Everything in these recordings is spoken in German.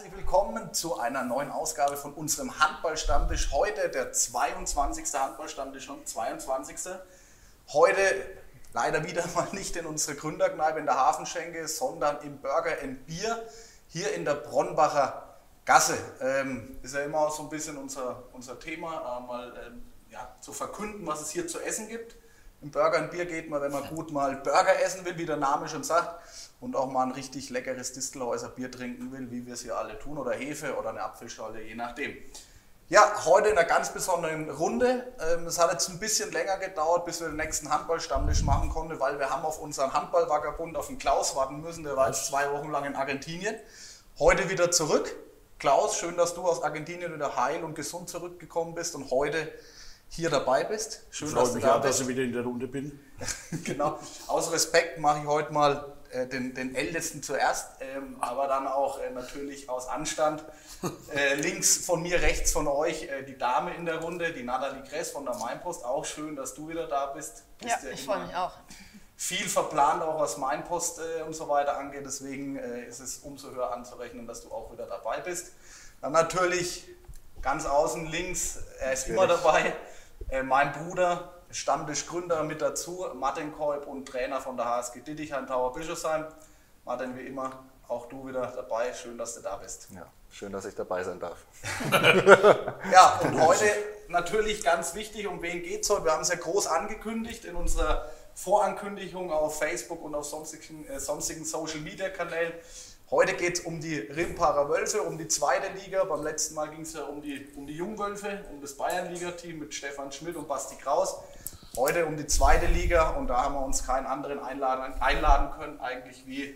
herzlich willkommen zu einer neuen Ausgabe von unserem Handballstammtisch. Heute der 22. Handballstammtisch schon, 22. Heute leider wieder mal nicht in unserer Gründerkneipe in der Hafenschenke, sondern im Burger Bier hier in der Bronnbacher Gasse. Ähm, ist ja immer auch so ein bisschen unser, unser Thema, äh, mal ähm, ja, zu verkünden, was es hier zu essen gibt. Im Burger and Bier geht man, wenn man gut mal Burger essen will, wie der Name schon sagt, und auch mal ein richtig leckeres Distelhäuser Bier trinken will, wie wir es hier alle tun, oder Hefe oder eine Apfelschorle, je nachdem. Ja, heute in einer ganz besonderen Runde. Ähm, es hat jetzt ein bisschen länger gedauert, bis wir den nächsten Handballstammtisch machen konnten, weil wir haben auf unseren Handballvagabund, auf den Klaus warten müssen. Der war jetzt zwei Wochen lang in Argentinien. Heute wieder zurück. Klaus, schön, dass du aus Argentinien wieder heil und gesund zurückgekommen bist und heute hier dabei bist. Schön, Freut dass du mich da auch, bist. dass ich wieder in der Runde bin. genau. Aus Respekt mache ich heute mal äh, den, den Ältesten zuerst, ähm, aber dann auch äh, natürlich aus Anstand. Äh, links von mir, rechts von euch äh, die Dame in der Runde, die Nathalie Kress von der Mainpost. Auch schön, dass du wieder da bist. Bist Ja, ich freue mich auch. Viel verplant, auch was Mainpost äh, und so weiter angeht. Deswegen äh, ist es umso höher anzurechnen, dass du auch wieder dabei bist. Dann natürlich ganz außen links, er ist immer dabei, äh, mein Bruder, Stammtischgründer mit dazu, Martin Kolb und Trainer von der HSG Dittichheim Tower Bischofsheim. Martin, wie immer, auch du wieder dabei. Schön, dass du da bist. Ja, schön, dass ich dabei sein darf. Ja, und heute natürlich ganz wichtig, um wen geht es heute? Wir haben es ja groß angekündigt in unserer Vorankündigung auf Facebook und auf sonstigen, äh, sonstigen Social Media Kanälen. Heute geht es um die Rimparer Wölfe, um die zweite Liga. Beim letzten Mal ging es ja um die, um die Jungwölfe, um das Bayernliga-Team mit Stefan Schmidt und Basti Kraus. Heute um die zweite Liga und da haben wir uns keinen anderen einladen, einladen können, eigentlich wie,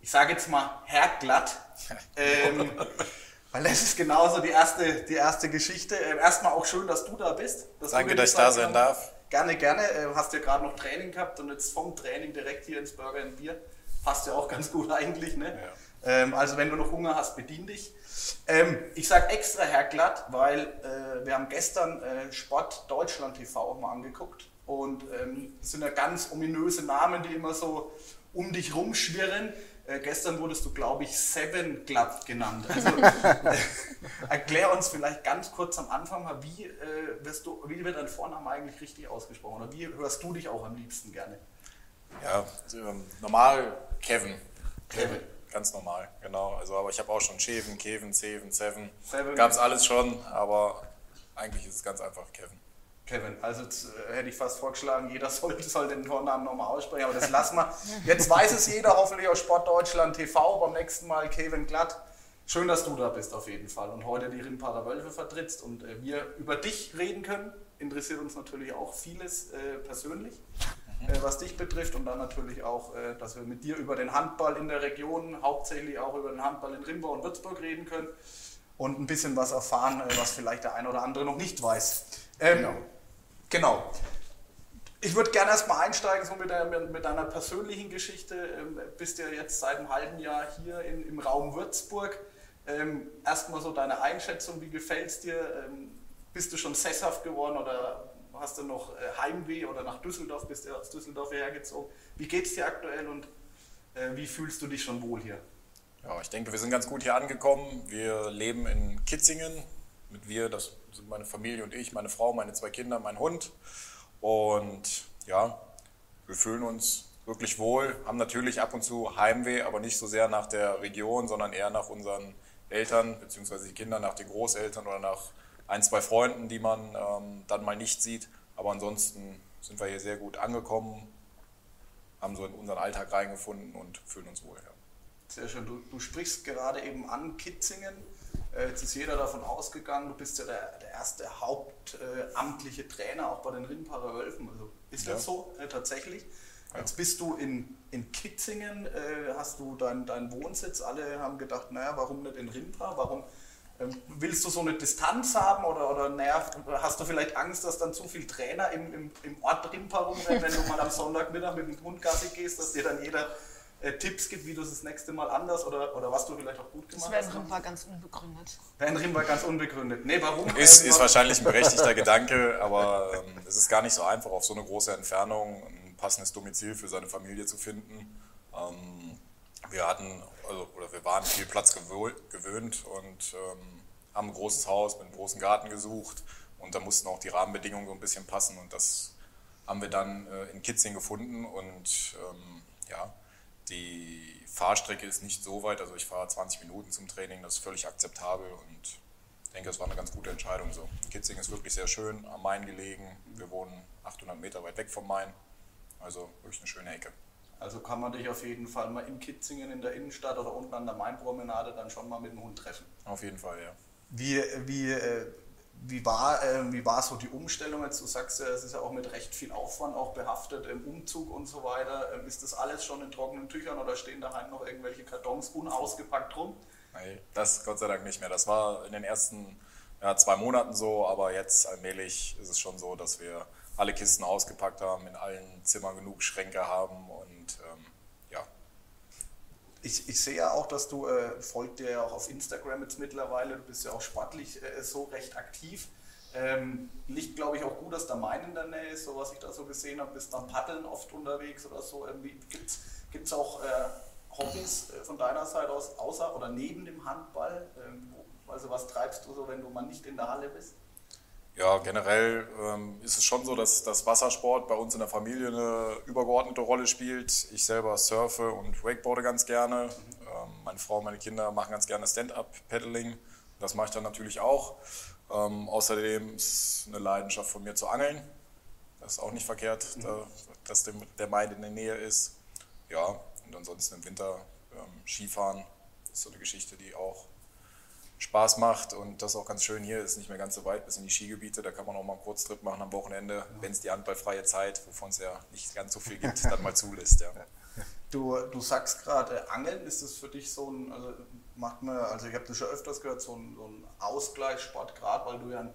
ich sage jetzt mal, Herr Glatt. Ähm, weil das ist genauso die erste, die erste Geschichte. Ähm, erstmal auch schön, dass du da bist. Dass Danke, dass ich da sein darf. Gerne, gerne. Äh, hast ja gerade noch Training gehabt und jetzt vom Training direkt hier ins Burger Bier. Passt ja auch ganz gut eigentlich. Ne? Ähm, also wenn du noch Hunger hast, bedien dich. Ähm, ich sage extra Herr Glatt, weil äh, wir haben gestern äh, Sport Deutschland TV auch mal angeguckt und ähm, es sind ja ganz ominöse Namen, die immer so um dich rumschwirren. Äh, gestern wurdest du, glaube ich, Seven Glatt genannt. Also, äh, erklär uns vielleicht ganz kurz am Anfang mal, wie, äh, wirst du, wie wird dein Vorname eigentlich richtig ausgesprochen? Oder wie hörst du dich auch am liebsten gerne? Ja, ähm, normal Kevin. Kevin. Ganz normal, genau. Also, aber ich habe auch schon Cheven, Kevin, Seven, Seven. Seven. Gab es alles schon, aber eigentlich ist es ganz einfach Kevin. Kevin, also äh, hätte ich fast vorgeschlagen, jeder soll, soll den Vornamen nochmal aussprechen, aber das lassen wir. Jetzt weiß es jeder, hoffentlich auf Sportdeutschland TV, beim nächsten Mal Kevin Glatt. Schön, dass du da bist auf jeden Fall und heute die Rimparer Wölfe vertrittst und äh, wir über dich reden können. Interessiert uns natürlich auch vieles äh, persönlich, äh, was dich betrifft und dann natürlich auch, äh, dass wir mit dir über den Handball in der Region, hauptsächlich auch über den Handball in Rimbau und Würzburg reden können und ein bisschen was erfahren, äh, was vielleicht der eine oder andere noch nicht weiß. Ähm, Genau. Genau. Ich würde gerne erstmal einsteigen so mit, deiner, mit deiner persönlichen Geschichte. Ähm, bist ja jetzt seit einem halben Jahr hier in, im Raum Würzburg. Ähm, erstmal so deine Einschätzung, wie gefällt es dir? Ähm, bist du schon sesshaft geworden oder hast du noch äh, Heimweh oder nach Düsseldorf, bist du aus Düsseldorf hergezogen? Wie geht es dir aktuell und äh, wie fühlst du dich schon wohl hier? Ja, ich denke, wir sind ganz gut hier angekommen. Wir leben in Kitzingen. Mit wir, das sind meine Familie und ich, meine Frau, meine zwei Kinder, mein Hund. Und ja, wir fühlen uns wirklich wohl, haben natürlich ab und zu Heimweh, aber nicht so sehr nach der Region, sondern eher nach unseren Eltern, beziehungsweise die Kinder nach den Großeltern oder nach ein, zwei Freunden, die man ähm, dann mal nicht sieht. Aber ansonsten sind wir hier sehr gut angekommen, haben so in unseren Alltag reingefunden und fühlen uns wohl. Ja. Sehr schön. Du, du sprichst gerade eben an Kitzingen. Äh, Jetzt ist jeder davon ausgegangen, du bist ja der, der erste hauptamtliche Trainer auch bei den Rimparer Wölfen. Also ist Ja. das so äh, tatsächlich? Jetzt bist du in, in Kitzingen, äh, hast du deinen dein Wohnsitz. Alle haben gedacht, naja, warum nicht in Rimpa? Warum willst du so eine Distanz haben oder, oder naja, hast du vielleicht Angst, dass dann zu viele Trainer im, im, im Ort Rimpa rumrennen, wenn du mal am Sonntagmittag mit dem Hund Gassi gehst, dass dir dann jeder äh, Tipps gibt, wie du es das nächste Mal anders oder, oder was du vielleicht auch gut Das gemacht wäre hast? in Rimpa ganz unbegründet. Dein Rim war ganz unbegründet. Nee, warum? Ist, Ähm, ist wa- wahrscheinlich ein berechtigter Gedanke, aber ähm, es ist gar nicht so einfach, auf so eine große Entfernung ein passendes Domizil für seine Familie zu finden. Ähm, wir hatten, also, oder wir waren viel Platz gewöhnt und ähm, haben ein großes Haus mit einem großen Garten gesucht und da mussten auch die Rahmenbedingungen so ein bisschen passen und das haben wir dann äh, in Kitzing gefunden und ähm, ja, die Fahrstrecke ist nicht so weit, also ich fahre 20 Minuten zum Training, das ist völlig akzeptabel und ich denke, es war eine ganz gute Entscheidung so. Kitzing ist wirklich sehr schön, am Main gelegen, wir wohnen 800 Meter weit weg vom Main, also wirklich eine schöne Ecke. Also kann man dich auf jeden Fall mal in Kitzingen in der Innenstadt oder unten an der Mainpromenade dann schon mal mit dem Hund treffen. Auf jeden Fall, ja. Wie, wie, äh, wie, war, äh, wie war so die Umstellung? Jetzt du sagst ja, es ist ja auch mit recht viel Aufwand auch behaftet, im Umzug und so weiter. Ähm, ist das alles schon in trockenen Tüchern oder stehen daheim noch irgendwelche Kartons unausgepackt rum? Nein, das Gott sei Dank nicht mehr. Das war in den ersten ja, zwei Monaten so, aber jetzt allmählich ist es schon so, dass wir alle Kisten ausgepackt haben, in allen Zimmern genug Schränke haben und ähm, ja. Ich, ich sehe ja auch, dass du äh, folgt dir ja auch auf Instagram jetzt mittlerweile, du bist ja auch sportlich äh, so recht aktiv. Ähm, liegt, glaube ich, auch gut, dass der Main in der Nähe ist, so was ich da so gesehen habe, bist beim Paddeln oft unterwegs oder so. Gibt es auch äh, Hobbys äh, von deiner Seite aus, außer oder neben dem Handball? Ähm, also was treibst du so, wenn du mal nicht in der Halle bist? Ja, generell ähm, ist es schon so, dass das Wassersport bei uns in der Familie eine übergeordnete Rolle spielt. Ich selber surfe und wakeboarde ganz gerne. Ähm, meine Frau und meine Kinder machen ganz gerne Stand-up-Paddling. Das mache ich dann natürlich auch. Ähm, außerdem ist eine Leidenschaft von mir zu angeln. Das ist auch nicht verkehrt, mhm. da, dass der Main in der Nähe ist. Ja, und ansonsten im Winter ähm, Skifahren ist so eine Geschichte, die auch Spaß macht und das ist auch ganz schön hier, ist nicht mehr ganz so weit bis in die Skigebiete, da kann man auch mal einen Kurztrip machen am Wochenende, wenn es die handballfreie Zeit, wovon es ja nicht ganz so viel gibt, dann mal zulässt. Ja. Du, du sagst gerade, äh, Angeln, ist das für dich so ein, also macht man, also ich habe das schon öfters gehört, so ein, so ein Ausgleichssport, gerade weil du ja ein,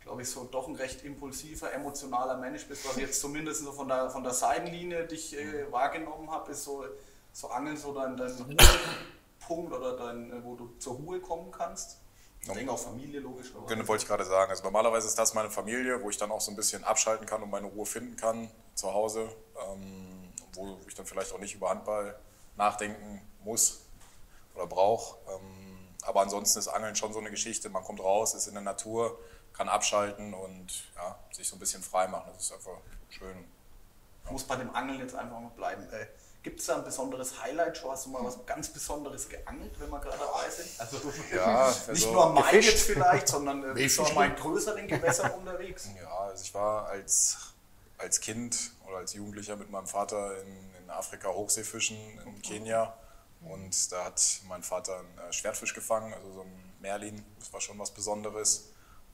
glaube ich, so doch ein recht impulsiver, emotionaler Mensch bist, was ich jetzt zumindest so von der, von der Seitenlinie dich äh, wahrgenommen habe, ist so, so Angeln so dein, dein Punkt oder dein, äh, wo du zur Ruhe kommen kannst? Ich denke auch Familie, logisch. Genau, wollte ich gerade sagen. Also normalerweise ist das meine Familie, wo ich dann auch so ein bisschen abschalten kann und meine Ruhe finden kann zu Hause, ähm, wo ich dann vielleicht auch nicht über Handball nachdenken muss oder brauche. Ähm, aber ansonsten ist Angeln schon so eine Geschichte. Man kommt raus, ist in der Natur, kann abschalten und ja, sich so ein bisschen frei machen. Das ist einfach schön. Ich muss bei dem Angeln jetzt einfach mal bleiben. Äh, Gibt es da ein besonderes Highlight? Schon hast du mal was ganz Besonderes geangelt, wenn wir gerade dabei sind? Also, ja, also nicht nur am Main jetzt vielleicht, sondern äh, schon mal in größeren Gewässern unterwegs. Ja, also ich war als, als Kind oder als Jugendlicher mit meinem Vater in, in Afrika Hochseefischen in Kenia. Und da hat mein Vater einen äh, Schwertfisch gefangen, also so ein Merlin. Das war schon was Besonderes.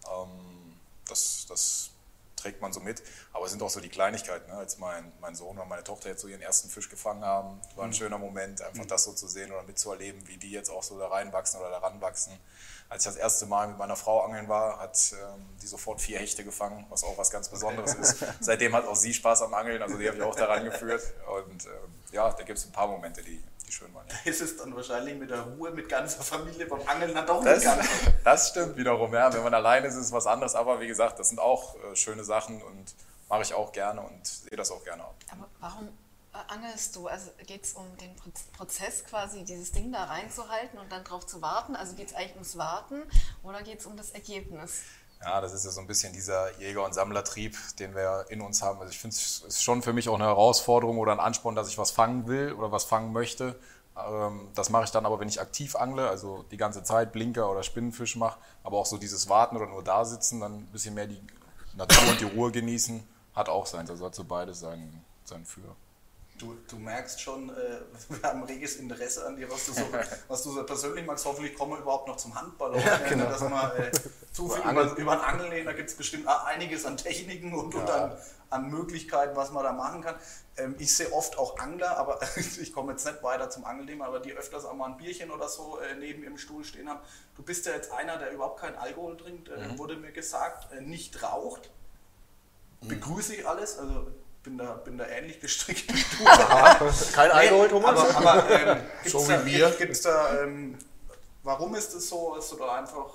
Ähm, das, das trägt man so mit. Aber es sind auch so die Kleinigkeiten. Ne? Als mein, mein Sohn und meine Tochter jetzt so ihren ersten Fisch gefangen haben, war ein mhm. schöner Moment, einfach mhm. das so zu sehen oder mitzuerleben, wie die jetzt auch so da reinwachsen oder da ranwachsen. Als ich das erste Mal mit meiner Frau angeln war, hat ähm, die sofort vier Hechte gefangen, was auch was ganz Besonderes okay. ist. Seitdem hat auch sie Spaß am Angeln, also die habe ich auch daran geführt. Und ähm, ja, da gibt es ein paar Momente, die, die schön waren. Da ist es dann wahrscheinlich mit der Ruhe, mit ganzer Familie beim Angeln dann doch das, nicht Das stimmt wiederum, ja. Wenn man alleine ist, ist es was anderes. Aber wie gesagt, das sind auch äh, schöne Sachen und mache ich auch gerne und sehe das auch gerne. Aber warum äh, angelst du? Also geht es um den Prozess quasi, dieses Ding da reinzuhalten und dann drauf zu warten? Also geht es eigentlich ums Warten oder geht es um das Ergebnis? Ja, das ist ja so ein bisschen dieser Jäger- und Sammlertrieb, den wir in uns haben. Also ich finde es ist schon für mich auch eine Herausforderung oder ein Ansporn, dass ich was fangen will oder was fangen möchte. Ähm, das mache ich dann aber, wenn ich aktiv angle, also die ganze Zeit Blinker oder Spinnenfisch mache, aber auch so dieses Warten oder nur da sitzen, dann ein bisschen mehr die Natur und die Ruhe genießen, hat auch sein. Also hat so beides sein, sein Für. Du, du merkst schon, äh, wir haben reges Interesse an dir, was du so, was du so persönlich magst. Hoffentlich kommen wir überhaupt noch zum Handball. Ja, genau. Dass wir äh, zu viel über, über ein Angeln reden, da gibt es bestimmt einiges an Techniken und, ja. und an, an, Möglichkeiten, was man da machen kann. Ähm, ich sehe oft auch Angler, aber ich komme jetzt nicht weiter zum Angelthema, aber die öfters auch mal ein Bierchen oder so äh, neben ihrem Stuhl stehen haben. Du bist ja jetzt einer, der überhaupt keinen Alkohol trinkt, äh, mhm. wurde mir gesagt, äh, nicht raucht. Mhm. Begrüße ich alles, also bin da, bin da ähnlich gestrickt wie du. Kein Alkohol, Thomas? Aber, aber ähm, so wie da, wir. Gibt's da, ähm, warum ist es so? Hast du da einfach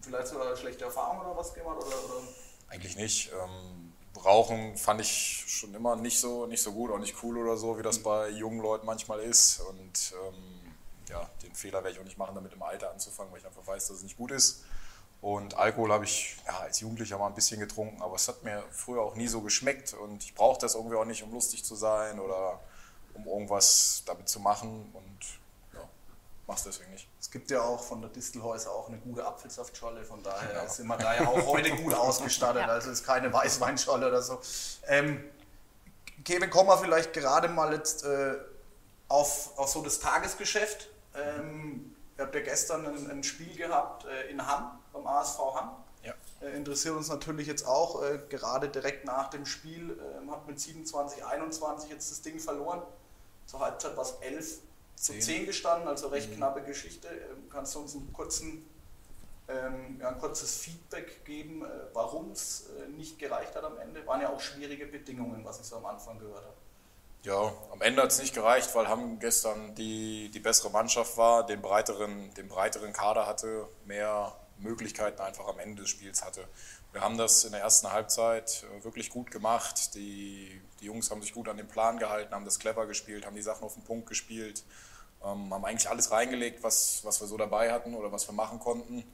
vielleicht sogar schlechte Erfahrungen oder was gemacht? Oder, oder? Eigentlich nicht. Ähm, Rauchen fand ich schon immer nicht so, nicht so gut, auch nicht cool oder so, wie das bei jungen Leuten manchmal ist. Und ähm, ja, den Fehler werde ich auch nicht machen, damit im Alter anzufangen, weil ich einfach weiß, dass es nicht gut ist. Und Alkohol habe ich ja, als Jugendlicher mal ein bisschen getrunken, aber es hat mir früher auch nie so geschmeckt und ich brauche das irgendwie auch nicht, um lustig zu sein oder um irgendwas damit zu machen und ja, mach's deswegen nicht. Es gibt ja auch von der Distelhäuser auch eine gute Apfelsaftscholle, von daher ja. sind wir da ja auch heute gut ausgestattet, also ist keine Weißweinscholle oder so. Ähm, Kevin, kommen wir vielleicht gerade mal jetzt äh, auf, auf so das Tagesgeschäft. Ähm, ihr habt ja gestern ein, ein Spiel gehabt äh, in Hamm beim ASV Hamm. Ja. Äh, interessiert uns natürlich jetzt auch, äh, gerade direkt nach dem Spiel, äh, hat mit 27, 21 jetzt das Ding verloren. Zur Halbzeit war es 11 zu 10 gestanden, also recht mhm. knappe Geschichte. Ähm, kannst du uns einen kurzen, ähm, ja, ein kurzes Feedback geben, äh, warum es äh, nicht gereicht hat am Ende? Waren ja auch schwierige Bedingungen, was ich so am Anfang gehört habe. Ja, am Ende hat es nicht gereicht, weil Hamm gestern die, die bessere Mannschaft war, den breiteren, den breiteren Kader hatte, mehr Möglichkeiten einfach am Ende des Spiels hatte. Wir haben das in der ersten Halbzeit äh, wirklich gut gemacht. Die, die Jungs haben sich gut an den Plan gehalten, haben das clever gespielt, haben die Sachen auf den Punkt gespielt, ähm, haben eigentlich alles reingelegt, was, was wir so dabei hatten oder was wir machen konnten.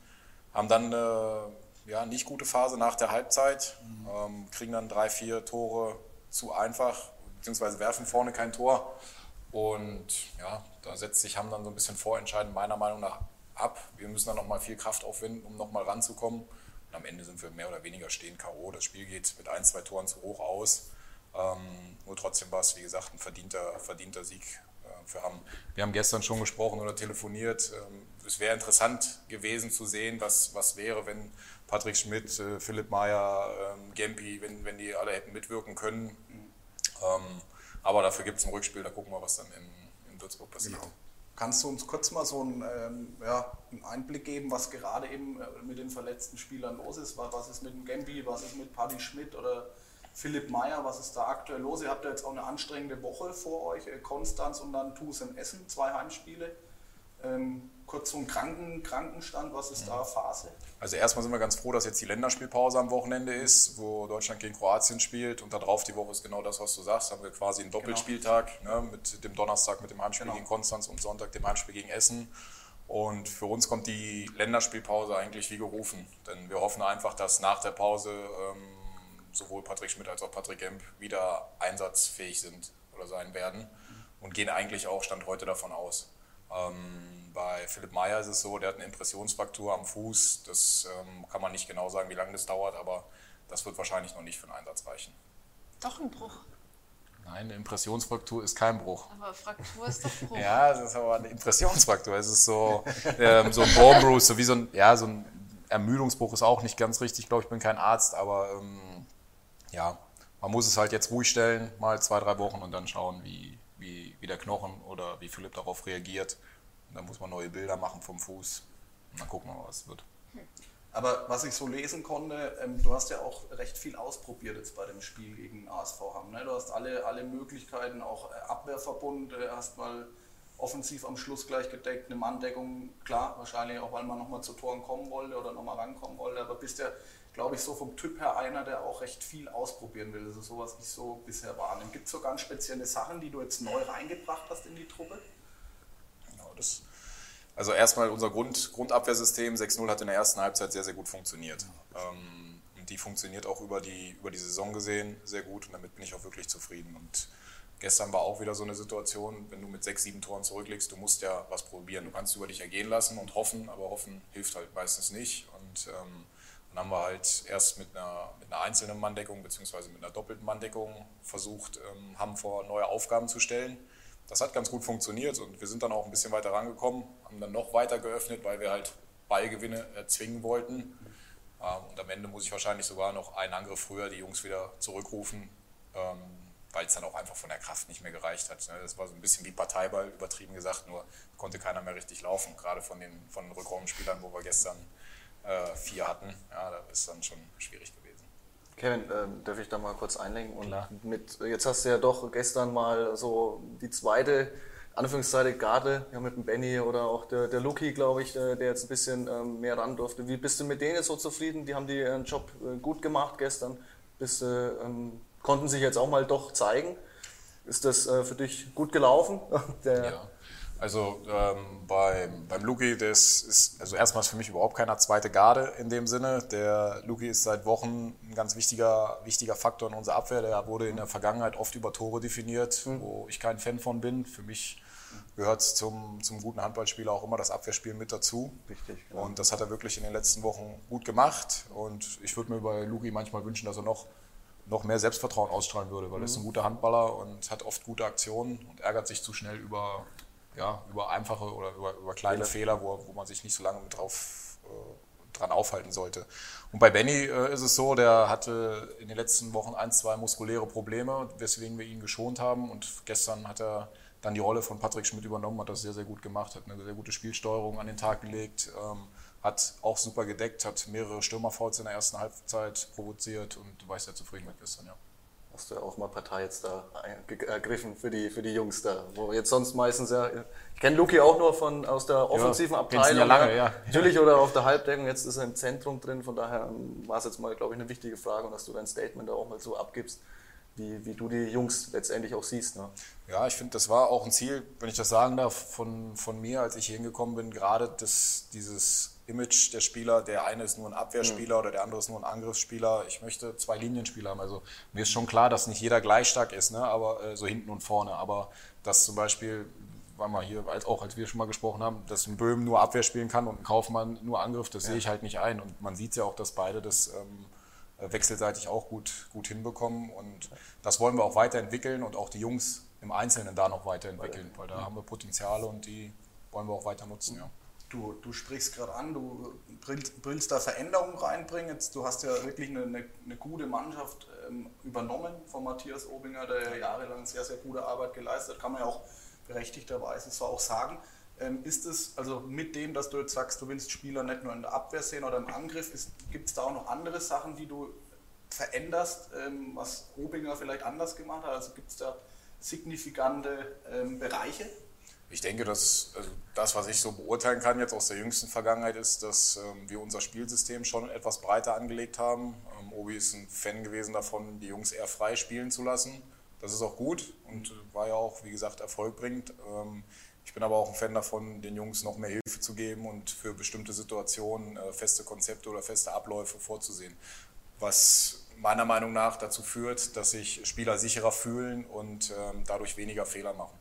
Haben dann eine ja, nicht gute Phase nach der Halbzeit, mhm. ähm, kriegen dann drei, vier Tore zu einfach, beziehungsweise werfen vorne kein Tor. Und ja, da setzt sich Hamm dann so ein bisschen vorentscheidend meiner Meinung nach ab. Wir müssen dann nochmal viel Kraft aufwenden, um nochmal ranzukommen. Und am Ende sind wir mehr oder weniger stehen K.O. Das Spiel geht mit ein, zwei Toren zu hoch aus. Ähm, nur trotzdem war es, wie gesagt, ein verdienter, verdienter Sieg äh, für Hamm. Wir haben gestern schon gesprochen oder telefoniert. Ähm, es wäre interessant gewesen zu sehen, was, was wäre, wenn Patrick Schmidt, äh, Philipp Mayer, ähm, Gempi, wenn, wenn die alle hätten mitwirken können. Ähm, aber dafür gibt es ein Rückspiel, da gucken wir, was dann in, in Würzburg passiert. Genau. Kannst du uns kurz mal so einen, ähm, ja, einen Einblick geben, was gerade eben äh, mit den verletzten Spielern los ist? Was ist mit dem Gambi, was ist mit Paddy Schmidt oder Philipp Meyer, was ist da aktuell los? Ihr habt ja jetzt auch eine anstrengende Woche vor euch, äh, Konstanz und dann TuS in Essen, zwei Heimspiele. Ähm, kurz zum Kranken, Krankenstand, was ist da Phase? Also erstmal sind wir ganz froh, dass jetzt die Länderspielpause am Wochenende ist, wo Deutschland gegen Kroatien spielt und darauf die Woche ist genau das, was du sagst, haben wir quasi einen Doppelspieltag genau. ne, mit dem Donnerstag mit dem Heimspiel genau. gegen Konstanz und Sonntag dem Heimspiel gegen Essen. Und für uns kommt die Länderspielpause eigentlich wie gerufen, denn wir hoffen einfach, dass nach der Pause ähm, sowohl Patrick Schmidt als auch Patrick Gemp wieder einsatzfähig sind oder sein werden und gehen eigentlich auch Stand heute davon aus. Ähm, bei Philipp Meyer ist es so, der hat eine Impressionsfraktur am Fuß. Das ähm, kann man nicht genau sagen, wie lange das dauert, aber das wird wahrscheinlich noch nicht für den Einsatz reichen. Doch ein Bruch. Nein, eine Impressionsfraktur ist kein Bruch. Aber Fraktur ist doch Bruch. ja, es ist aber eine Impressionsfraktur. Es ist so, ähm, so ein Bone Bruce, so wie so ein, ja, so ein Ermüdungsbruch ist auch nicht ganz richtig. Ich glaube, ich bin kein Arzt, aber ähm, ja, man muss es halt jetzt ruhig stellen, mal zwei, drei Wochen und dann schauen, wie, wie, wie der Knochen oder wie Philipp darauf reagiert. Und dann muss man neue Bilder machen vom Fuß und dann gucken wir mal, was es wird. Aber was ich so lesen konnte, ähm, du hast ja auch recht viel ausprobiert jetzt bei dem Spiel gegen ASV Hamm. Ne? Du hast alle, alle Möglichkeiten, auch äh, Abwehrverbund, äh, hast mal offensiv am Schluss gleich gedeckt, eine Manndeckung, klar, wahrscheinlich auch, weil man nochmal zu Toren kommen wollte oder nochmal rankommen wollte, aber bist ja glaube ich, so vom Typ her einer, der auch recht viel ausprobieren will. Also sowas ich so bisher wahrnehme. Gibt es so ganz spezielle Sachen, die du jetzt neu reingebracht hast in die Truppe? Genau, das. Also erstmal unser Grund, Grundabwehrsystem 6-0 hat in der ersten Halbzeit sehr, sehr gut funktioniert. Ähm, die funktioniert auch über die, über die Saison gesehen sehr gut und damit bin ich auch wirklich zufrieden. Und gestern war auch wieder so eine Situation, wenn du mit sechs, sieben Toren zurücklegst, du musst ja was probieren. Du kannst über dich ergehen lassen und hoffen, aber hoffen hilft halt meistens nicht. Und ähm, dann haben wir halt erst mit einer, mit einer einzelnen Manndeckung bzw. mit einer doppelten Manndeckung versucht, ähm, haben vor neue Aufgaben zu stellen. Das hat ganz gut funktioniert und wir sind dann auch ein bisschen weiter rangekommen, haben dann noch weiter geöffnet, weil wir halt Ballgewinne erzwingen wollten. Ähm, und am Ende muss ich wahrscheinlich sogar noch einen Angriff früher die Jungs wieder zurückrufen, ähm, weil es dann auch einfach von der Kraft nicht mehr gereicht hat. Ne? Das war so ein bisschen wie Parteiball, übertrieben gesagt, nur konnte keiner mehr richtig laufen, gerade von den, von den Rückraumspielern, wo wir gestern äh, vier hatten. Ja, das ist dann schon schwierig gewesen. Kevin, äh, darf ich da mal kurz einlenken? Und Klar. mit, jetzt hast du ja doch gestern mal so die zweite Anführungszeichen Garde, ja, mit dem Benny oder auch der, der Luki, glaube ich, der, der, jetzt ein bisschen ähm, mehr ran durfte. Wie bist du mit denen jetzt so zufrieden? Die haben die ihren Job äh, gut gemacht gestern. bist, äh, ähm, konnten sich jetzt auch mal doch zeigen. Ist das äh, für dich gut gelaufen? Ja. Also ähm, beim, beim Luki, das ist also erstmal für mich überhaupt keiner zweite Garde in dem Sinne. Der Luki ist seit Wochen ein ganz wichtiger, wichtiger Faktor in unserer Abwehr. Der wurde in der Vergangenheit oft über Tore definiert, mhm. wo ich kein Fan von bin. Für mich gehört zum, zum guten Handballspieler auch immer das Abwehrspiel mit dazu. Richtig. Genau. Und das hat er wirklich in den letzten Wochen gut gemacht. Und ich würde mir bei Luki manchmal wünschen, dass er noch, noch mehr Selbstvertrauen ausstrahlen würde, weil mhm. er ist ein guter Handballer und hat oft gute Aktionen und ärgert sich zu schnell über ja, über einfache oder über, über kleine Fehler, Fehler wo, wo man sich nicht so lange mit drauf äh, dran aufhalten sollte. Und bei Benny äh, ist es so, der hatte in den letzten Wochen ein, zwei muskuläre Probleme, weswegen wir ihn geschont haben. Und gestern hat er dann die Rolle von Patrick Schmidt übernommen, hat das sehr, sehr gut gemacht, hat eine sehr gute Spielsteuerung an den Tag gelegt, ähm, hat auch super gedeckt, hat mehrere Stürmerfouls in der ersten Halbzeit provoziert und war sehr zufrieden mit gestern, ja hast du ja auch mal Partei jetzt da ergriffen für die, für die Jungs da. Wo jetzt sonst meistens ja. Ich kenne Luki auch nur von, aus der offensiven ja, Abteilung. Ja lange, ja. Natürlich oder auf der Halbdeckung. Jetzt ist er im Zentrum drin. Von daher war es jetzt mal, glaube ich, eine wichtige Frage und dass du dein Statement da auch mal so abgibst. Wie, wie, du die Jungs letztendlich auch siehst. Ne? Ja, ich finde, das war auch ein Ziel, wenn ich das sagen darf, von, von mir, als ich hier hingekommen bin, gerade das, dieses Image der Spieler. Der eine ist nur ein Abwehrspieler mhm. oder der andere ist nur ein Angriffsspieler. Ich möchte zwei Linienspieler haben. Also mir ist schon klar, dass nicht jeder gleich stark ist, ne? aber äh, so hinten und vorne. Aber dass zum Beispiel, weil wir hier als, auch als wir schon mal gesprochen haben, dass ein Böhm nur Abwehr spielen kann und ein Kaufmann nur Angriff, das ja. sehe ich halt nicht ein. Und man sieht ja auch, dass beide das ähm, wechselseitig auch gut, gut hinbekommen. Und das wollen wir auch weiterentwickeln und auch die Jungs im Einzelnen da noch weiterentwickeln, weil da haben wir Potenziale und die wollen wir auch weiter nutzen. Ja. Du, du sprichst gerade an, du willst, da Veränderungen reinbringen. Jetzt, du hast ja wirklich eine, eine, eine gute Mannschaft ähm, übernommen von Matthias Obinger, der ja jahrelang sehr, sehr gute Arbeit geleistet hat, kann man ja auch berechtigterweise so auch sagen. Ähm, ist es, also mit dem, dass du jetzt sagst, du willst Spieler nicht nur in der Abwehr sehen oder im Angriff, gibt es da auch noch andere Sachen, die du veränderst, ähm, was Obinger vielleicht anders gemacht hat? Also gibt es da signifikante ähm, Bereiche? Ich denke, dass also das, was ich so beurteilen kann jetzt aus der jüngsten Vergangenheit, ist, dass ähm, wir unser Spielsystem schon etwas breiter angelegt haben. Ähm, Obi ist ein Fan gewesen davon, die Jungs eher frei spielen zu lassen. Das ist auch gut und war ja auch, wie gesagt, erfolgbringend. Ähm, ich bin aber auch ein Fan davon, den Jungs noch mehr Hilfe zu geben und für bestimmte Situationen äh, feste Konzepte oder feste Abläufe vorzusehen. Was meiner Meinung nach dazu führt, dass sich Spieler sicherer fühlen und ähm, dadurch weniger Fehler machen.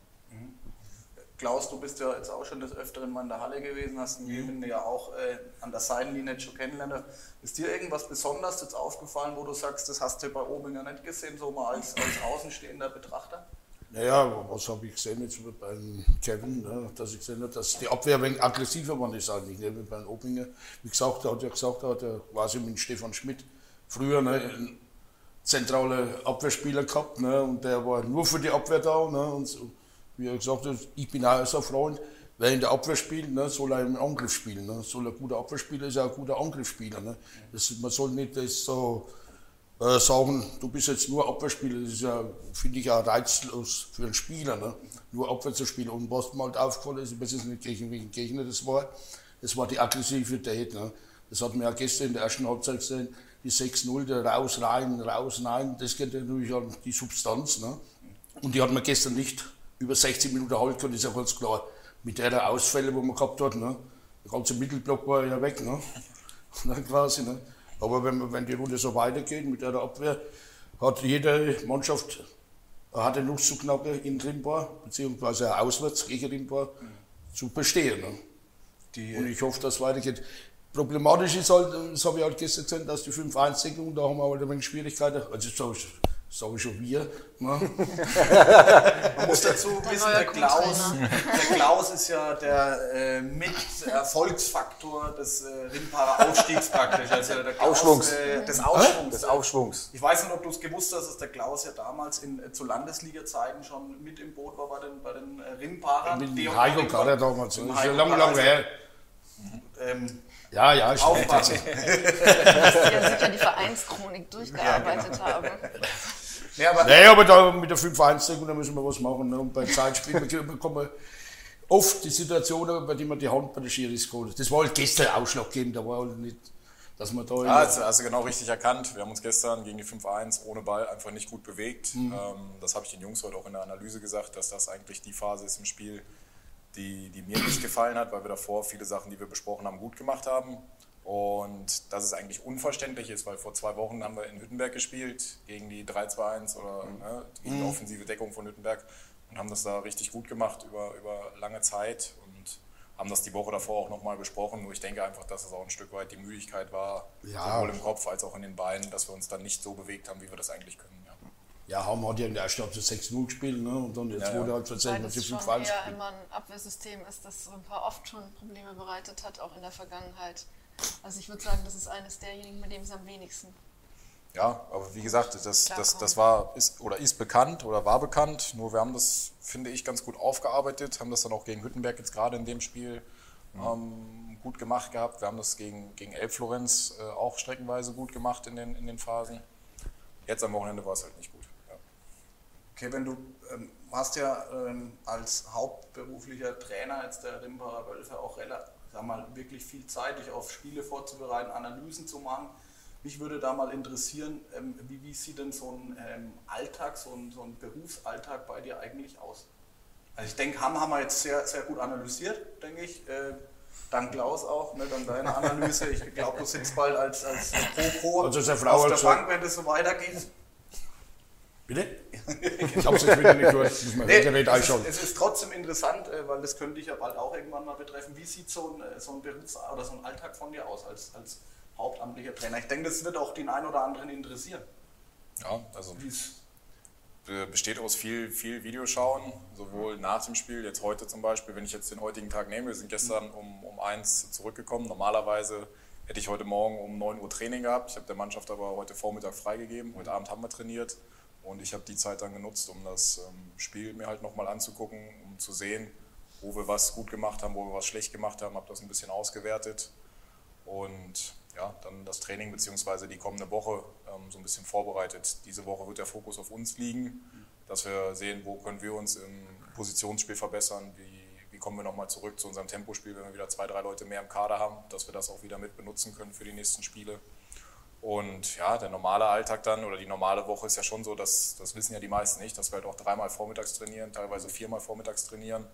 Klaus, du bist ja jetzt auch schon des Öfteren mal in der Halle gewesen, hast ihn mhm. ja auch äh, an der Seitenlinie schon kennengelernt. Ist dir irgendwas Besonderes jetzt aufgefallen, wo du sagst, das hast du bei Obinger nicht gesehen, so mal als, als außenstehender Betrachter? Naja, was habe ich gesehen jetzt beim Kevin, ne, dass ich gesehen habe, dass die Abwehr ein wenig aggressiver geworden ist eigentlich, ne, beim Obinger. Wie gesagt, er hat ja gesagt, er hat ja quasi mit Stefan Schmidt früher ne, einen zentralen Abwehrspieler gehabt ne, und der war nur für die Abwehr da. Ne, und so wie er gesagt hat, ich bin auch so ein Freund, wer in der Abwehr spielt, ne, soll er im Angriff spielen. Ne. Soll ein guter Abwehrspieler ist auch ein guter Angriffsspieler. Ne. Das, man soll nicht das so äh, sagen, du bist jetzt nur Abwehrspieler. Das ist ja, finde ich, auch reizlos für einen Spieler, ne. nur Abwehr zu spielen. Und was mir halt aufgefallen ist, ich weiß jetzt nicht, gegen welchen Gegner das war, das war die Aggressivität. Ne. Das hat man ja gestern in der ersten Halbzeit gesehen, die 6-0, der raus, rein, raus, nein, das geht natürlich an die Substanz. Ne. Und die hat man gestern nicht über 60 Minuten halten können, ist ja ganz klar. Mit der Ausfälle, die man gehabt hat, ne? der ganze Mittelblock war ja weg. Ne? ne quasi, ne? Aber wenn, wenn die Runde so weitergeht mit der Abwehr, hat jede Mannschaft eine Nuss zu knacken in Rimbar, beziehungsweise auswärts gegen Rimbar zu bestehen. Ne? Die, Und ich hoffe, dass es weitergeht. Problematisch ist halt, das habe ich halt gestern gesehen, dass die 5-1-Deckung, da haben wir halt ein wenig Schwierigkeiten. Also sage ich schon wir. Ne? Man muss dazu wissen, der Klaus, der Klaus ist ja der äh, Mit-Erfolgsfaktor des äh, Rimparer Aufstiegs praktisch. Also der Klaus, Aufschwungs. Äh, des Aufschwungs. Des Aufschwungs. Ich weiß nicht, ob du es gewusst hast, dass der Klaus ja damals in, äh, zu Landesliga-Zeiten schon mit im Boot war bei den, bei den äh, Rimparern. Mit dem Heiko Kader damals. Das ist schon lange, lange her. Ähm, ja, ja, ich Aufpassen. Dass Sie ja sicher die Vereinschronik durchgearbeitet ja, genau. haben. Nee, aber, nee, aber da mit der 5-1-Deckung, da müssen wir was machen. Ne? Und bei Zeitspielen bekommen oft die Situationen, bei denen man die Hand bei der Schiris geholt Das war halt gestern ausschlaggebend, da war halt nicht dass man da. Ja, hast, hast du genau richtig erkannt. Wir haben uns gestern gegen die 5-1 ohne Ball einfach nicht gut bewegt. Mhm. Ähm, das habe ich den Jungs heute auch in der Analyse gesagt, dass das eigentlich die Phase ist im Spiel, die, die mir nicht gefallen hat, weil wir davor viele Sachen, die wir besprochen haben, gut gemacht haben. Und dass es eigentlich unverständlich ist, weil vor zwei Wochen haben wir in Hüttenberg gespielt, gegen die 3-2-1 oder mhm. ne, gegen die mhm. offensive Deckung von Hüttenberg und haben das da richtig gut gemacht über, über lange Zeit und haben das die Woche davor auch nochmal besprochen. Nur ich denke einfach, dass es auch ein Stück weit die Müdigkeit war, ja. sowohl im Kopf als auch in den Beinen, dass wir uns dann nicht so bewegt haben, wie wir das eigentlich können. Ja. Ja, haben wir ja in der ersten Halbzeit 6-0 gespielt ne? und dann der ja, zweiten Halbzeit 6 mit 5 Weil es schon immer ein Abwehrsystem ist, das ein paar oft schon Probleme bereitet hat, auch in der Vergangenheit. Also ich würde sagen, das ist eines derjenigen, mit dem es am wenigsten. Ja, aber wie gesagt, das, das, das war ist, oder ist bekannt oder war bekannt. Nur wir haben das, finde ich, ganz gut aufgearbeitet, haben das dann auch gegen Hüttenberg jetzt gerade in dem Spiel mhm. ähm, gut gemacht gehabt. Wir haben das gegen, gegen Elbflorenz äh, auch streckenweise gut gemacht in den, in den Phasen. Jetzt am Wochenende war es halt nicht gut. Kevin, du ähm, warst ja ähm, als hauptberuflicher Trainer jetzt der Rimbacher Wölfe auch relativ sag mal, wirklich viel Zeit, dich auf Spiele vorzubereiten, Analysen zu machen. Mich würde da mal interessieren, ähm, wie, wie sieht denn so ein ähm, Alltag, so ein, so ein Berufsalltag bei dir eigentlich aus? Also ich denke, haben, haben wir jetzt sehr, sehr gut analysiert, denke ich. Äh, dank Klaus auch, ne, dank deiner Analyse. Ich glaube, du sitzt bald als, als Pro-Pro also auf der Bank, wenn das so weitergeht. Bitte? Ich habe es jetzt wieder nicht gehört. Man nee, Gerät anschauen. Es, es ist trotzdem interessant, äh, weil das könnte dich ja bald auch irgendwann mal betreffen. Wie sieht so ein, äh, so ein Berufs- oder so ein Alltag von dir aus als, als hauptamtlicher Trainer? Ich denke, das wird auch den einen oder anderen interessieren. Ja, also besteht aus viel, viel Videoschauen, sowohl nach dem Spiel, jetzt heute zum Beispiel, wenn ich jetzt den heutigen Tag nehme, wir sind gestern um, um eins zurückgekommen. Normalerweise hätte ich heute Morgen um 9 Uhr Training gehabt. Ich habe der Mannschaft aber heute Vormittag freigegeben. Heute Abend haben wir trainiert. Und ich habe die Zeit dann genutzt, um das ähm, Spiel mir halt nochmal anzugucken, um zu sehen, wo wir was gut gemacht haben, wo wir was schlecht gemacht haben, habe das ein bisschen ausgewertet und ja, dann das Training bzw. die kommende Woche ähm, so ein bisschen vorbereitet. Diese Woche wird der Fokus auf uns liegen, dass wir sehen, wo können wir uns im Positionsspiel verbessern, wie, wie kommen wir nochmal zurück zu unserem Tempospiel, wenn wir wieder zwei, drei Leute mehr im Kader haben, dass wir das auch wieder mit benutzen können für die nächsten Spiele. Und ja, der normale Alltag dann oder die normale Woche ist ja schon so, dass, das wissen ja die meisten nicht, dass wir halt auch dreimal vormittags trainieren, teilweise viermal vormittags trainieren,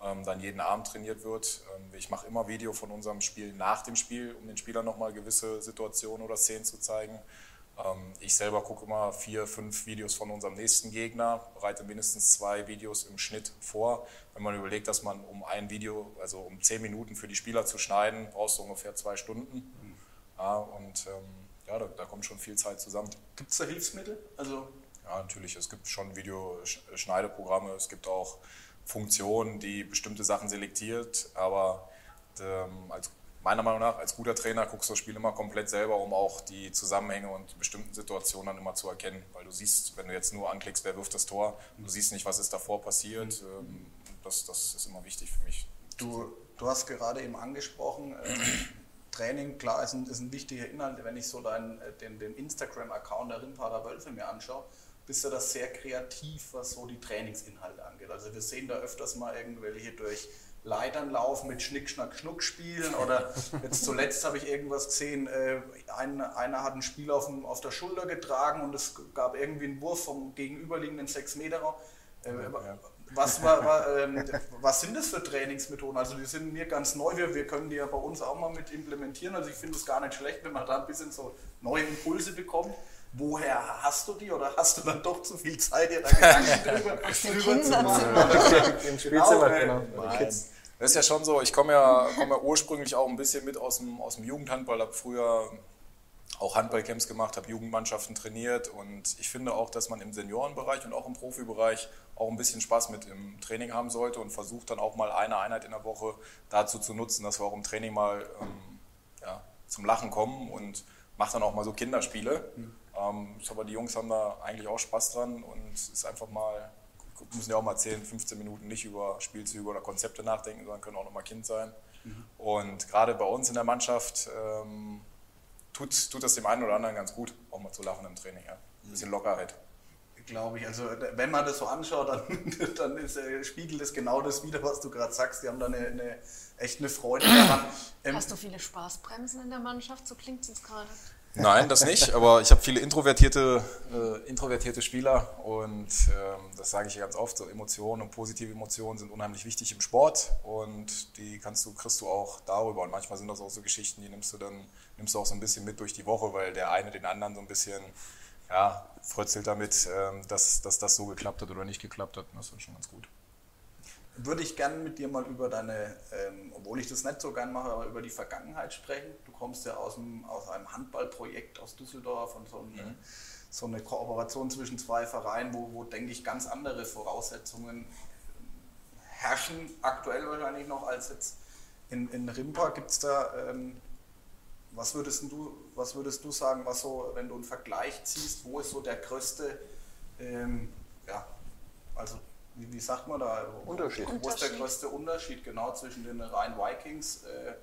ähm, dann jeden Abend trainiert wird. Ähm, ich mache immer Video von unserem Spiel nach dem Spiel, um den Spielern nochmal gewisse Situationen oder Szenen zu zeigen. Ähm, ich selber gucke immer vier, fünf Videos von unserem nächsten Gegner, bereite mindestens zwei Videos im Schnitt vor. Wenn man überlegt, dass man um ein Video, also um zehn Minuten für die Spieler zu schneiden, brauchst du ungefähr zwei Stunden. Mhm. Ja, und ähm, ja, da, da, kommt schon viel Zeit zusammen. Gibt es da Hilfsmittel? Also ja, natürlich. Es gibt schon Videoschneideprogramme, es gibt auch Funktionen, die bestimmte Sachen selektiert, aber ähm, als, meiner Meinung nach, als guter Trainer guckst du das Spiel immer komplett selber, um auch die Zusammenhänge und bestimmten Situationen dann immer zu erkennen. Weil du siehst, wenn du jetzt nur anklickst, wer wirft das Tor, du siehst nicht, was ist davor passiert. Mhm. Ähm, das, das ist immer wichtig für mich. Du, du hast gerade eben angesprochen, äh, Training, klar, ist ein, ist ein wichtiger Inhalt. Wenn ich so deinen, äh, den, den Instagram-Account der Rimparer Wölfe mir anschaue, bist du da sehr kreativ, was so die Trainingsinhalte angeht. Also wir sehen da öfters mal irgendwelche durch Leitern laufen mit Schnick, Schnack, Schnuck spielen oder jetzt zuletzt habe ich irgendwas gesehen, äh, ein, einer hat ein Spiel auf, dem, auf der Schulter getragen und es gab irgendwie einen Wurf vom gegenüberliegenden 6 Meter Raum. Äh, ja. Was, war, war, ähm, was sind das für Trainingsmethoden? Also die sind mir ganz neu, wir, wir können die ja bei uns auch mal mit implementieren. Also ich finde es gar nicht schlecht, wenn man da ein bisschen so neue Impulse bekommt. Woher hast du die oder hast du dann doch zu viel Zeit, dir da Gedanken drüber, drüber zu machen? Im Spielzimmer, genau. genau. Das ist ja schon so, ich komme ja, komm ja ursprünglich auch ein bisschen mit aus dem, aus dem Jugendhandball, habe früher auch Handballcamps gemacht, habe Jugendmannschaften trainiert und ich finde auch, dass man im Seniorenbereich und auch im Profibereich auch ein bisschen Spaß mit im Training haben sollte und versucht dann auch mal eine Einheit in der Woche dazu zu nutzen, dass wir auch im Training mal ähm, ja, zum Lachen kommen und macht dann auch mal so Kinderspiele. Mhm. Ähm, aber die Jungs haben da eigentlich auch Spaß dran und es ist einfach mal, müssen ja auch mal 10, 15 Minuten nicht über Spielzüge oder Konzepte nachdenken, sondern können auch noch mal Kind sein. Mhm. Und gerade bei uns in der Mannschaft ähm, tut, tut das dem einen oder anderen ganz gut, auch mal zu lachen im Training. Ja. Ein bisschen Lockerheit. Glaube ich. Also wenn man das so anschaut, dann, dann ist, äh, spiegelt es genau das wieder, was du gerade sagst. Die haben da eine, eine, echt eine Freude daran. Ähm, Hast du viele Spaßbremsen in der Mannschaft? So klingt es gerade. Nein, das nicht, aber ich habe viele introvertierte, äh, introvertierte Spieler und ähm, das sage ich ganz oft, so Emotionen und positive Emotionen sind unheimlich wichtig im Sport und die kannst du, kriegst du auch darüber und manchmal sind das auch so Geschichten, die nimmst du dann, nimmst du auch so ein bisschen mit durch die Woche, weil der eine den anderen so ein bisschen, ja, frötzelt damit, ähm, dass, dass das so geklappt hat oder nicht geklappt hat. Das ist schon ganz gut würde ich gerne mit dir mal über deine, ähm, obwohl ich das nicht so gern mache, aber über die Vergangenheit sprechen. Du kommst ja aus, dem, aus einem Handballprojekt aus Düsseldorf und so, eine, mhm. so eine Kooperation zwischen zwei Vereinen, wo, wo, denke ich, ganz andere Voraussetzungen herrschen, aktuell wahrscheinlich noch, als jetzt in, in Rimpa. Gibt es da, ähm, was, würdest du, was würdest du sagen, was so, wenn du einen Vergleich ziehst, wo ist so der größte, ähm, ja, also wie, wie sagt man da? Unterschied. Wo ist der größte Unterschied genau zwischen den Rhein Vikings äh,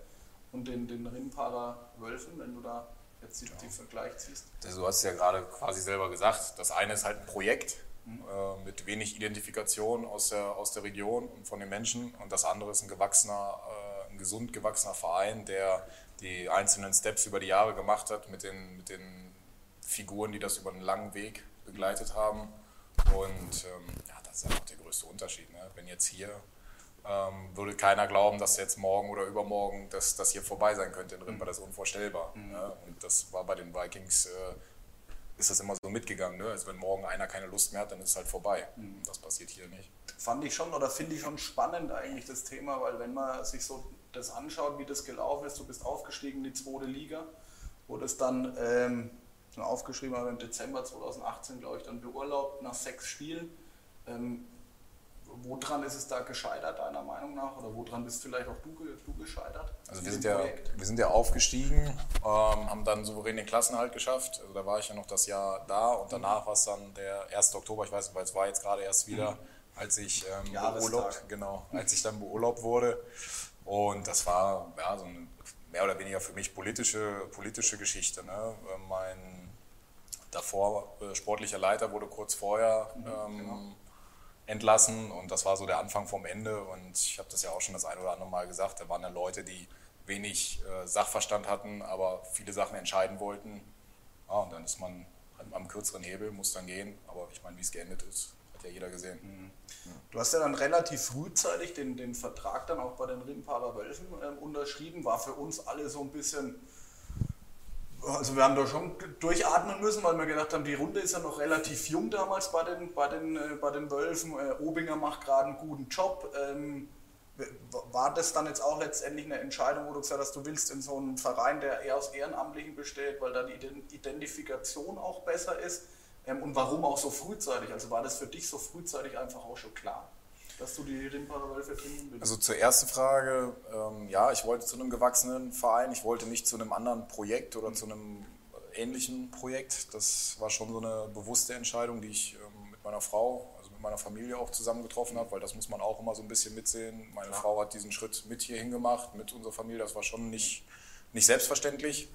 und den, den Rimparer Wölfen, wenn du da jetzt die, ja. den Vergleich ziehst? Also du hast es ja gerade quasi selber gesagt. Das eine ist halt ein Projekt mhm. äh, mit wenig Identifikation aus der, aus der Region und von den Menschen und das andere ist ein gewachsener, äh, ein gesund gewachsener Verein, der die einzelnen Steps über die Jahre gemacht hat mit den, mit den Figuren, die das über einen langen Weg begleitet haben. Und ähm, ja, das ist einfach der größte Unterschied. Ne? Wenn jetzt hier ähm, würde keiner glauben, dass jetzt morgen oder übermorgen das, das hier vorbei sein könnte in Rimba, das ist unvorstellbar. Mhm. Ne? Und das war bei den Vikings, äh, ist das immer so mitgegangen. Ne? Also wenn morgen einer keine Lust mehr hat, dann ist es halt vorbei. Mhm. Das passiert hier nicht. Fand ich schon oder finde ich schon spannend eigentlich das Thema, weil wenn man sich so das anschaut, wie das gelaufen ist, du bist aufgestiegen in die zweite Liga, wo das dann ähm, aufgeschrieben habe, im Dezember 2018, glaube ich, dann beurlaubt nach sechs Spielen ähm, woran ist es da gescheitert, deiner Meinung nach? Oder woran bist vielleicht auch du, du gescheitert? Also wir sind, ja, wir sind ja aufgestiegen, ähm, haben dann souverän den Klassenhalt geschafft. Also da war ich ja noch das Jahr da und danach war es dann der 1. Oktober, ich weiß nicht, weil es war jetzt gerade erst wieder, mhm. als ich ähm, beurlaubt, genau, als ich dann beurlaubt wurde. Und das war ja, so eine mehr oder weniger für mich politische, politische Geschichte. Ne? Äh, mein davor äh, sportlicher Leiter wurde kurz vorher mhm, ähm, genau entlassen und das war so der Anfang vom Ende und ich habe das ja auch schon das ein oder andere Mal gesagt, da waren dann Leute, die wenig äh, Sachverstand hatten, aber viele Sachen entscheiden wollten. Ja, und dann ist man am kürzeren Hebel, muss dann gehen, aber ich meine, wie es geendet ist, hat ja jeder gesehen. Mhm. Du hast ja dann relativ frühzeitig den, den Vertrag dann auch bei den Rimparer Wölfen äh, unterschrieben, war für uns alle so ein bisschen also wir haben da schon durchatmen müssen, weil wir gedacht haben, die Runde ist ja noch relativ jung damals bei den, bei den, äh, bei den Wölfen. Äh, Obinger macht gerade einen guten Job. Ähm, war das dann jetzt auch letztendlich eine Entscheidung, wo du gesagt hast, du willst in so einen Verein, der eher aus Ehrenamtlichen besteht, weil da die Identifikation auch besser ist? Ähm, und warum auch so frühzeitig? Also war das für dich so frühzeitig einfach auch schon klar? dass du die Rimparallel trinken willst? Also zur ersten Frage, ähm, ja, ich wollte zu einem gewachsenen Verein, ich wollte nicht zu einem anderen Projekt oder zu einem ähnlichen Projekt. Das war schon so eine bewusste Entscheidung, die ich ähm, mit meiner Frau, also mit meiner Familie auch zusammen getroffen habe, weil das muss man auch immer so ein bisschen mitsehen. Meine Klar. Frau hat diesen Schritt mit hierhin gemacht, mit unserer Familie, das war schon nicht, nicht selbstverständlich.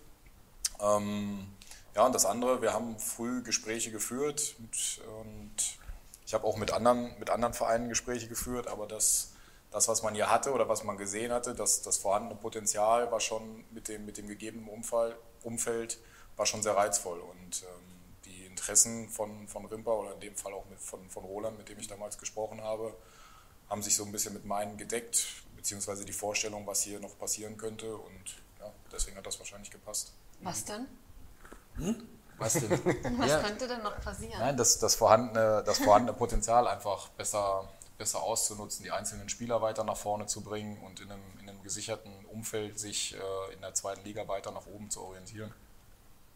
Ähm, ja, und das andere, wir haben früh Gespräche geführt und, und ich habe auch mit anderen, mit anderen Vereinen Gespräche geführt, aber das, das, was man hier hatte oder was man gesehen hatte, das, das vorhandene Potenzial war schon mit dem, mit dem gegebenen Umfall, Umfeld war schon sehr reizvoll. Und ähm, die Interessen von, von Rimpa oder in dem Fall auch mit, von, von Roland, mit dem ich damals gesprochen habe, haben sich so ein bisschen mit meinen gedeckt, beziehungsweise die Vorstellung, was hier noch passieren könnte. Und ja, deswegen hat das wahrscheinlich gepasst. Was denn? Hm? Was denn? Was ja. könnte denn noch passieren? Nein, das, das, vorhandene, das vorhandene Potenzial einfach besser, besser auszunutzen, die einzelnen Spieler weiter nach vorne zu bringen und in einem, in einem gesicherten Umfeld sich äh, in der zweiten Liga weiter nach oben zu orientieren.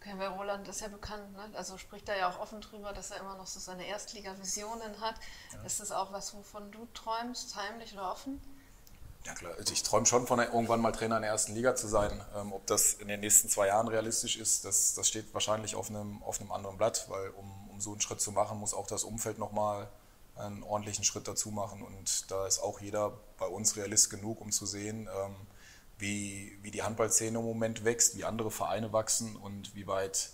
Okay, weil Roland ist ja bekannt, ne? also spricht er ja auch offen drüber, dass er immer noch so seine Erstliga-Visionen hat. Ja. Ist das auch was, wovon du träumst, heimlich oder offen? Ja klar, also ich träume schon von irgendwann mal Trainer in der ersten Liga zu sein. Ähm, ob das in den nächsten zwei Jahren realistisch ist, das, das steht wahrscheinlich auf einem, auf einem anderen Blatt, weil um, um so einen Schritt zu machen, muss auch das Umfeld nochmal einen ordentlichen Schritt dazu machen. Und da ist auch jeder bei uns Realist genug, um zu sehen, ähm, wie, wie die Handballszene im Moment wächst, wie andere Vereine wachsen und wie weit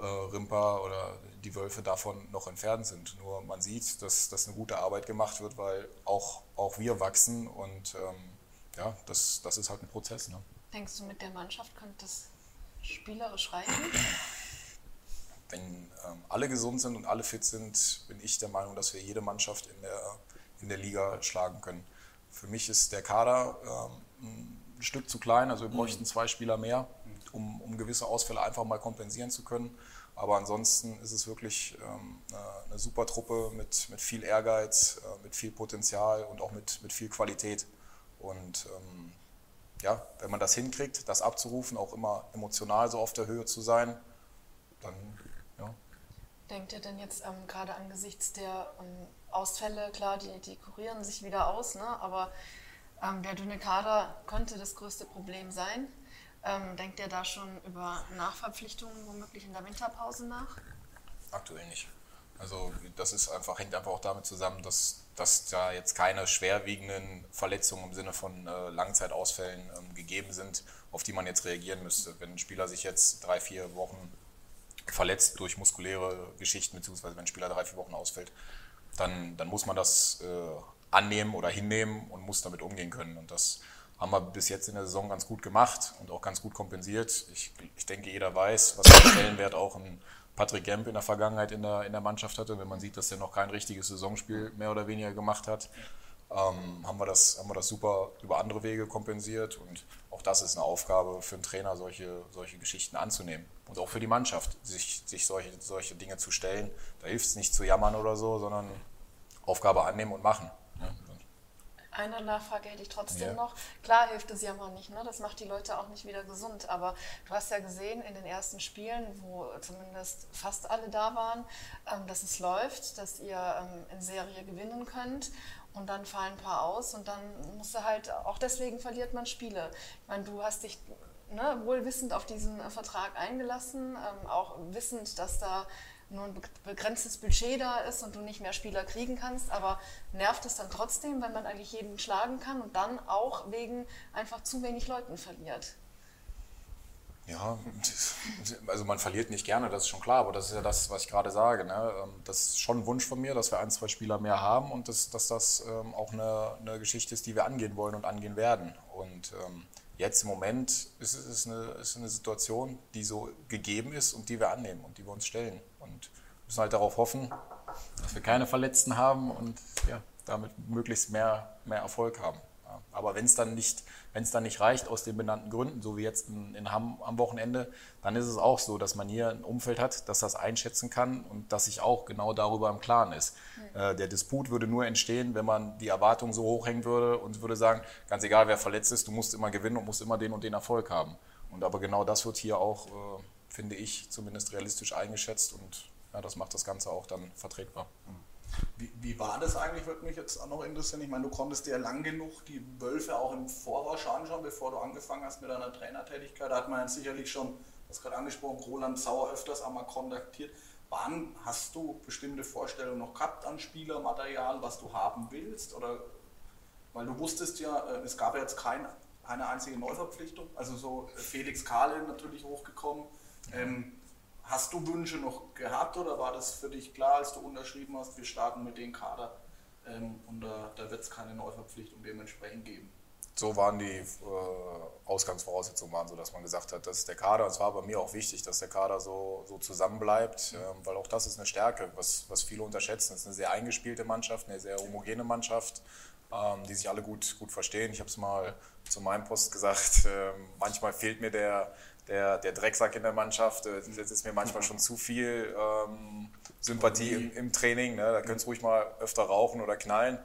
äh, Rimper oder die Wölfe davon noch entfernt sind. Nur man sieht, dass, dass eine gute Arbeit gemacht wird, weil auch, auch wir wachsen und ähm, ja, das, das ist halt ein Prozess. Ne? Denkst du, mit der Mannschaft könnte das spielerisch reichen? Wenn ähm, alle gesund sind und alle fit sind, bin ich der Meinung, dass wir jede Mannschaft in der, in der Liga schlagen können. Für mich ist der Kader ähm, ein Stück zu klein, also wir bräuchten zwei Spieler mehr, um, um gewisse Ausfälle einfach mal kompensieren zu können. Aber ansonsten ist es wirklich ähm, eine, super Truppe mit, mit viel Ehrgeiz, äh, mit viel Potenzial und auch mit, mit viel Qualität. Und ähm, ja, wenn man das hinkriegt, das abzurufen, auch immer emotional so auf der Höhe zu sein, dann ja. Denkt ihr denn jetzt ähm, gerade angesichts der ähm, Ausfälle, klar, die, die kurieren sich wieder aus, ne? aber ähm, der dünne Kader könnte das größte Problem sein. Ähm, denkt ihr da schon über Nachverpflichtungen womöglich in der Winterpause nach? Aktuell nicht. Also das ist einfach, hängt einfach auch damit zusammen, dass, dass da jetzt keine schwerwiegenden Verletzungen im Sinne von äh, Langzeitausfällen ähm, gegeben sind, auf die man jetzt reagieren müsste. Wenn ein Spieler sich jetzt drei, vier Wochen verletzt durch muskuläre Geschichten, beziehungsweise wenn ein Spieler drei, vier Wochen ausfällt, dann, dann muss man das äh, annehmen oder hinnehmen und muss damit umgehen können. Und das haben wir bis jetzt in der Saison ganz gut gemacht und auch ganz gut kompensiert. Ich, ich denke, jeder weiß, was für einen Stellenwert auch ein Patrick Gemp in der Vergangenheit in der, in der Mannschaft hatte. Wenn man sieht, dass er noch kein richtiges Saisonspiel mehr oder weniger gemacht hat, ähm, haben, wir das, haben wir das super über andere Wege kompensiert. Und auch das ist eine Aufgabe für einen Trainer, solche, solche Geschichten anzunehmen. Und auch für die Mannschaft, sich, sich solche, solche Dinge zu stellen. Da hilft es nicht zu jammern oder so, sondern Aufgabe annehmen und machen. Eine Nachfrage hätte ich trotzdem ja. noch. Klar hilft es ja mal nicht, ne? das macht die Leute auch nicht wieder gesund. Aber du hast ja gesehen in den ersten Spielen, wo zumindest fast alle da waren, ähm, dass es läuft, dass ihr ähm, in Serie gewinnen könnt. Und dann fallen ein paar aus und dann musst du halt, auch deswegen verliert man Spiele. Ich meine, du hast dich ne, wohl wissend auf diesen äh, Vertrag eingelassen, ähm, auch wissend, dass da nur ein begrenztes Budget da ist und du nicht mehr Spieler kriegen kannst, aber nervt es dann trotzdem, wenn man eigentlich jeden schlagen kann und dann auch wegen einfach zu wenig Leuten verliert? Ja, also man verliert nicht gerne, das ist schon klar, aber das ist ja das, was ich gerade sage. Ne? Ähm, das ist schon ein Wunsch von mir, dass wir ein, zwei Spieler mehr haben und dass, dass das ähm, auch eine, eine Geschichte ist, die wir angehen wollen und angehen werden. Und ähm, jetzt im Moment ist es eine, ist eine Situation, die so gegeben ist und die wir annehmen und die wir uns stellen. Und müssen halt darauf hoffen, dass wir keine Verletzten haben und ja, damit möglichst mehr, mehr Erfolg haben. Aber wenn es dann, nicht, dann nicht reicht aus den benannten Gründen, so wie jetzt in, in Hamm am Wochenende, dann ist es auch so, dass man hier ein Umfeld hat, das das einschätzen kann und das sich auch genau darüber im Klaren ist. Ja. Äh, der Disput würde nur entstehen, wenn man die Erwartungen so hochhängen würde und würde sagen, ganz egal wer verletzt ist, du musst immer gewinnen und musst immer den und den Erfolg haben. Und aber genau das wird hier auch äh, finde ich, zumindest realistisch eingeschätzt und ja, das macht das Ganze auch dann vertretbar. Wie, wie, war das eigentlich, würde mich jetzt auch noch interessieren. Ich meine, du konntest dir lang genug die Wölfe auch im Voraus anschauen, bevor du angefangen hast mit deiner Trainertätigkeit. Da hat man sicherlich schon, das gerade angesprochen, Roland Sauer öfters einmal kontaktiert. Wann hast du bestimmte Vorstellungen noch gehabt an Spielermaterial, was du haben willst? Oder weil du wusstest ja, äh, es gab ja jetzt kein, keine einzige Neuverpflichtung. Also so Felix Kahle natürlich hochgekommen, ähm, hast du Wünsche noch gehabt oder war das für dich klar, als du unterschrieben hast, wir starten mit dem Kader ähm, und da, da wird es keine Neuverpflichtung dementsprechend geben? So waren die äh, Ausgangsvoraussetzungen, waren so, dass man gesagt hat, das ist der Kader. Und es war bei mir auch wichtig, dass der Kader so, so zusammenbleibt, mhm. ähm, weil auch das ist eine Stärke, was, was viele unterschätzen. Es ist eine sehr eingespielte Mannschaft, eine sehr homogene Mannschaft, ähm, die sich alle gut, gut verstehen. Ich habe es mal zu meinem Post gesagt, äh, manchmal fehlt mir der, der, der Drecksack in der Mannschaft. Das äh, ist mir manchmal schon zu viel ähm, Sympathie im, im Training. Ne? Da könntest du ruhig mal öfter rauchen oder knallen.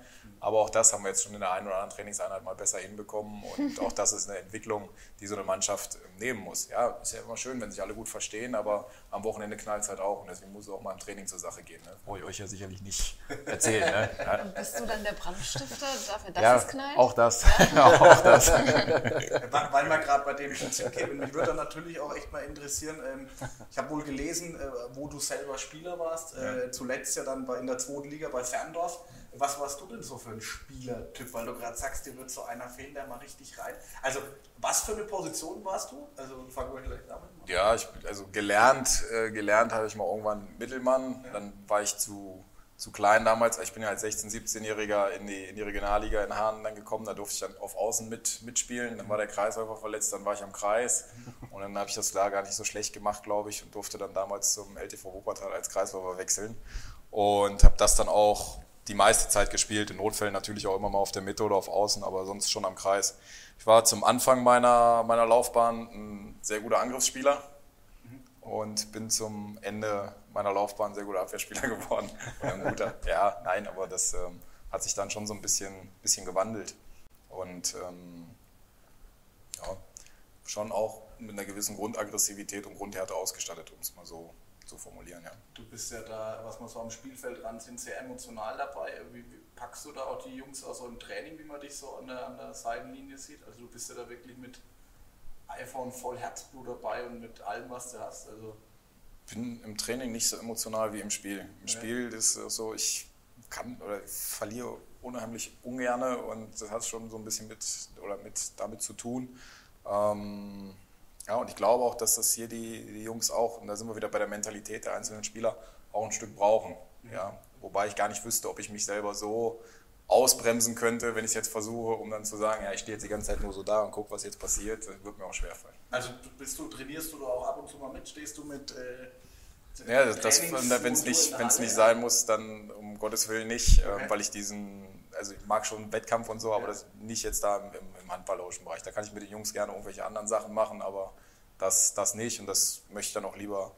Aber auch das haben wir jetzt schon in der einen oder anderen Trainingseinheit mal besser hinbekommen. Und auch das ist eine Entwicklung, die so eine Mannschaft ähm, nehmen muss. Ja, ist ja immer schön, wenn sich alle gut verstehen, aber am Wochenende knallt es halt auch. Und deswegen muss es auch mal im Training zur Sache gehen. Ne? Brauche ich euch ja sicherlich nicht erzählen. Ne? Ja. Und bist du dann der Brandstifter dafür, dass ja, es knallt? Auch das. Ja. auch das. Weil wir gerade bei dem schon kämen. Mich würde dann natürlich auch echt mal interessieren, ähm, ich habe wohl gelesen, äh, wo du selber Spieler warst hast, ja. äh, zuletzt ja dann bei, in der zweiten Liga bei Ferndorf. Was warst du denn so für ein Spielertyp? Weil du gerade sagst, dir wird so einer fehlen, der mal richtig rein. Also, was für eine Position warst du? Also, fangen wir vielleicht damit an. Ja, ich, also gelernt, äh, gelernt habe ich mal irgendwann Mittelmann. Ja. Dann war ich zu zu klein damals. Ich bin ja als 16-, 17-Jähriger in die, in die Regionalliga in Hahn dann gekommen. Da durfte ich dann auf Außen mit, mitspielen. Dann war der Kreisläufer verletzt, dann war ich am Kreis. Und dann habe ich das klar gar nicht so schlecht gemacht, glaube ich, und durfte dann damals zum LTV Wuppertal als Kreisläufer wechseln. Und habe das dann auch die meiste Zeit gespielt. In Notfällen natürlich auch immer mal auf der Mitte oder auf Außen, aber sonst schon am Kreis. Ich war zum Anfang meiner, meiner Laufbahn ein sehr guter Angriffsspieler und bin zum Ende meiner Laufbahn sehr guter Abwehrspieler geworden. Ein guter, ja, nein, aber das ähm, hat sich dann schon so ein bisschen, bisschen gewandelt. Und ähm, ja, schon auch mit einer gewissen Grundaggressivität und Grundhärte ausgestattet, um es mal so zu formulieren. Ja. Du bist ja da, was man so am Spielfeld ran sind, sehr emotional dabei. Wie, wie packst du da auch die Jungs auch so im Training, wie man dich so an der, an der Seitenlinie sieht? Also du bist ja da wirklich mit iPhone voll Herzblut dabei und mit allem, was du hast. Also bin im Training nicht so emotional wie im Spiel. Im ja. Spiel ist es so, ich kann oder verliere unheimlich ungerne und das hat schon so ein bisschen mit oder mit damit zu tun. Ähm, ja, und ich glaube auch, dass das hier die, die, Jungs auch, und da sind wir wieder bei der Mentalität der einzelnen Spieler, auch ein Stück brauchen. Mhm. Ja, wobei ich gar nicht wüsste, ob ich mich selber so ausbremsen könnte, wenn ich es jetzt versuche, um dann zu sagen, ja, ich stehe jetzt die ganze Zeit nur so da und gucke, was jetzt passiert, wird mir auch schwerfallen. Also bist du, trainierst du da auch ab und zu mal mit? Stehst du mit äh, ja, das, wenn es nicht, wenn's nicht sein muss, dann um Gottes Willen nicht, okay. äh, weil ich diesen, also ich mag schon Wettkampf und so, aber ja. das nicht jetzt da im, im handballerischen Bereich. Da kann ich mit den Jungs gerne irgendwelche anderen Sachen machen, aber das, das nicht und das möchte ich dann auch lieber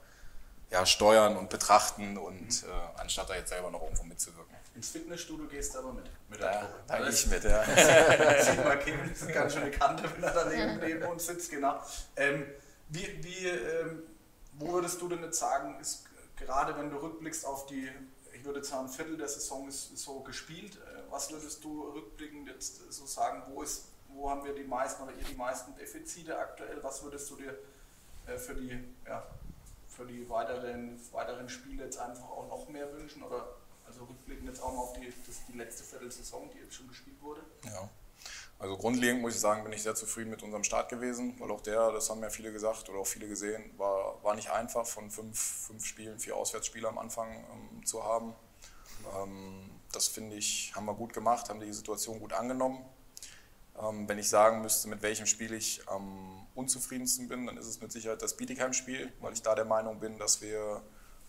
ja, steuern und betrachten und mhm. äh, anstatt da jetzt selber noch irgendwo mitzuwirken. Ins Fitnessstudio gehst du aber mit. Mit der ja, Da gehe ich mit, ja. Sieht mal, Kim, das ist ganz schöne Kante, wenn er daneben neben uns sitzt, genau. Ähm, wie, wie, ähm, wo würdest du denn jetzt sagen, ist gerade wenn du rückblickst auf die, ich würde sagen, ein Viertel der Saison ist, ist so gespielt, äh, was würdest du rückblickend jetzt so sagen, wo, ist, wo haben wir die meisten oder ihr die meisten Defizite aktuell? Was würdest du dir äh, für die, ja, für die weiteren, weiteren Spiele jetzt einfach auch noch mehr wünschen? Oder also rückblickend jetzt auch mal auf die, das, die letzte Viertelsaison, die jetzt schon gespielt wurde. Ja. Also grundlegend muss ich sagen, bin ich sehr zufrieden mit unserem Start gewesen, weil auch der, das haben ja viele gesagt oder auch viele gesehen, war, war nicht einfach von fünf, fünf Spielen, vier Auswärtsspiele am Anfang ähm, zu haben. Ähm, das finde ich, haben wir gut gemacht, haben die Situation gut angenommen. Ähm, wenn ich sagen müsste, mit welchem Spiel ich am unzufriedensten bin, dann ist es mit Sicherheit das Bietigheim-Spiel, weil ich da der Meinung bin, dass wir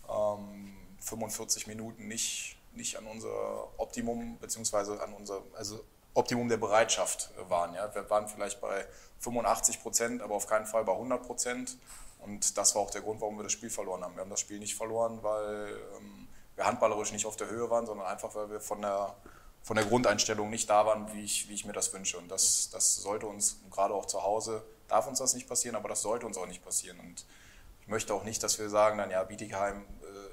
ähm, 45 Minuten nicht, nicht an unser Optimum, beziehungsweise an unser also Optimum der Bereitschaft waren. Ja. Wir waren vielleicht bei 85 Prozent, aber auf keinen Fall bei 100 Prozent. Und das war auch der Grund, warum wir das Spiel verloren haben. Wir haben das Spiel nicht verloren, weil ähm, wir handballerisch nicht auf der Höhe waren, sondern einfach, weil wir von der, von der Grundeinstellung nicht da waren, wie ich, wie ich mir das wünsche. Und das, das sollte uns, gerade auch zu Hause, darf uns das nicht passieren, aber das sollte uns auch nicht passieren. Und ich möchte auch nicht, dass wir sagen, dann ja, Bietigheim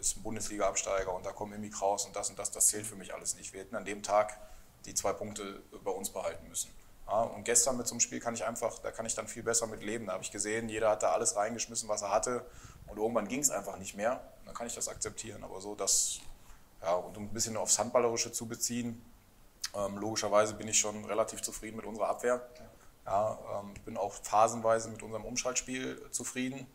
ist ein Bundesliga-Absteiger und da kommt Mimik raus und das und das, das zählt für mich alles nicht. Wir hätten an dem Tag die zwei Punkte bei uns behalten müssen. Ja, und gestern mit so einem Spiel kann ich einfach, da kann ich dann viel besser mit leben. Da habe ich gesehen, jeder hat da alles reingeschmissen, was er hatte und irgendwann ging es einfach nicht mehr. Dann kann ich das akzeptieren. Aber so, dass, ja, und um ein bisschen aufs Handballerische zu beziehen, ähm, logischerweise bin ich schon relativ zufrieden mit unserer Abwehr. Ja, ähm, ich bin auch phasenweise mit unserem Umschaltspiel zufrieden.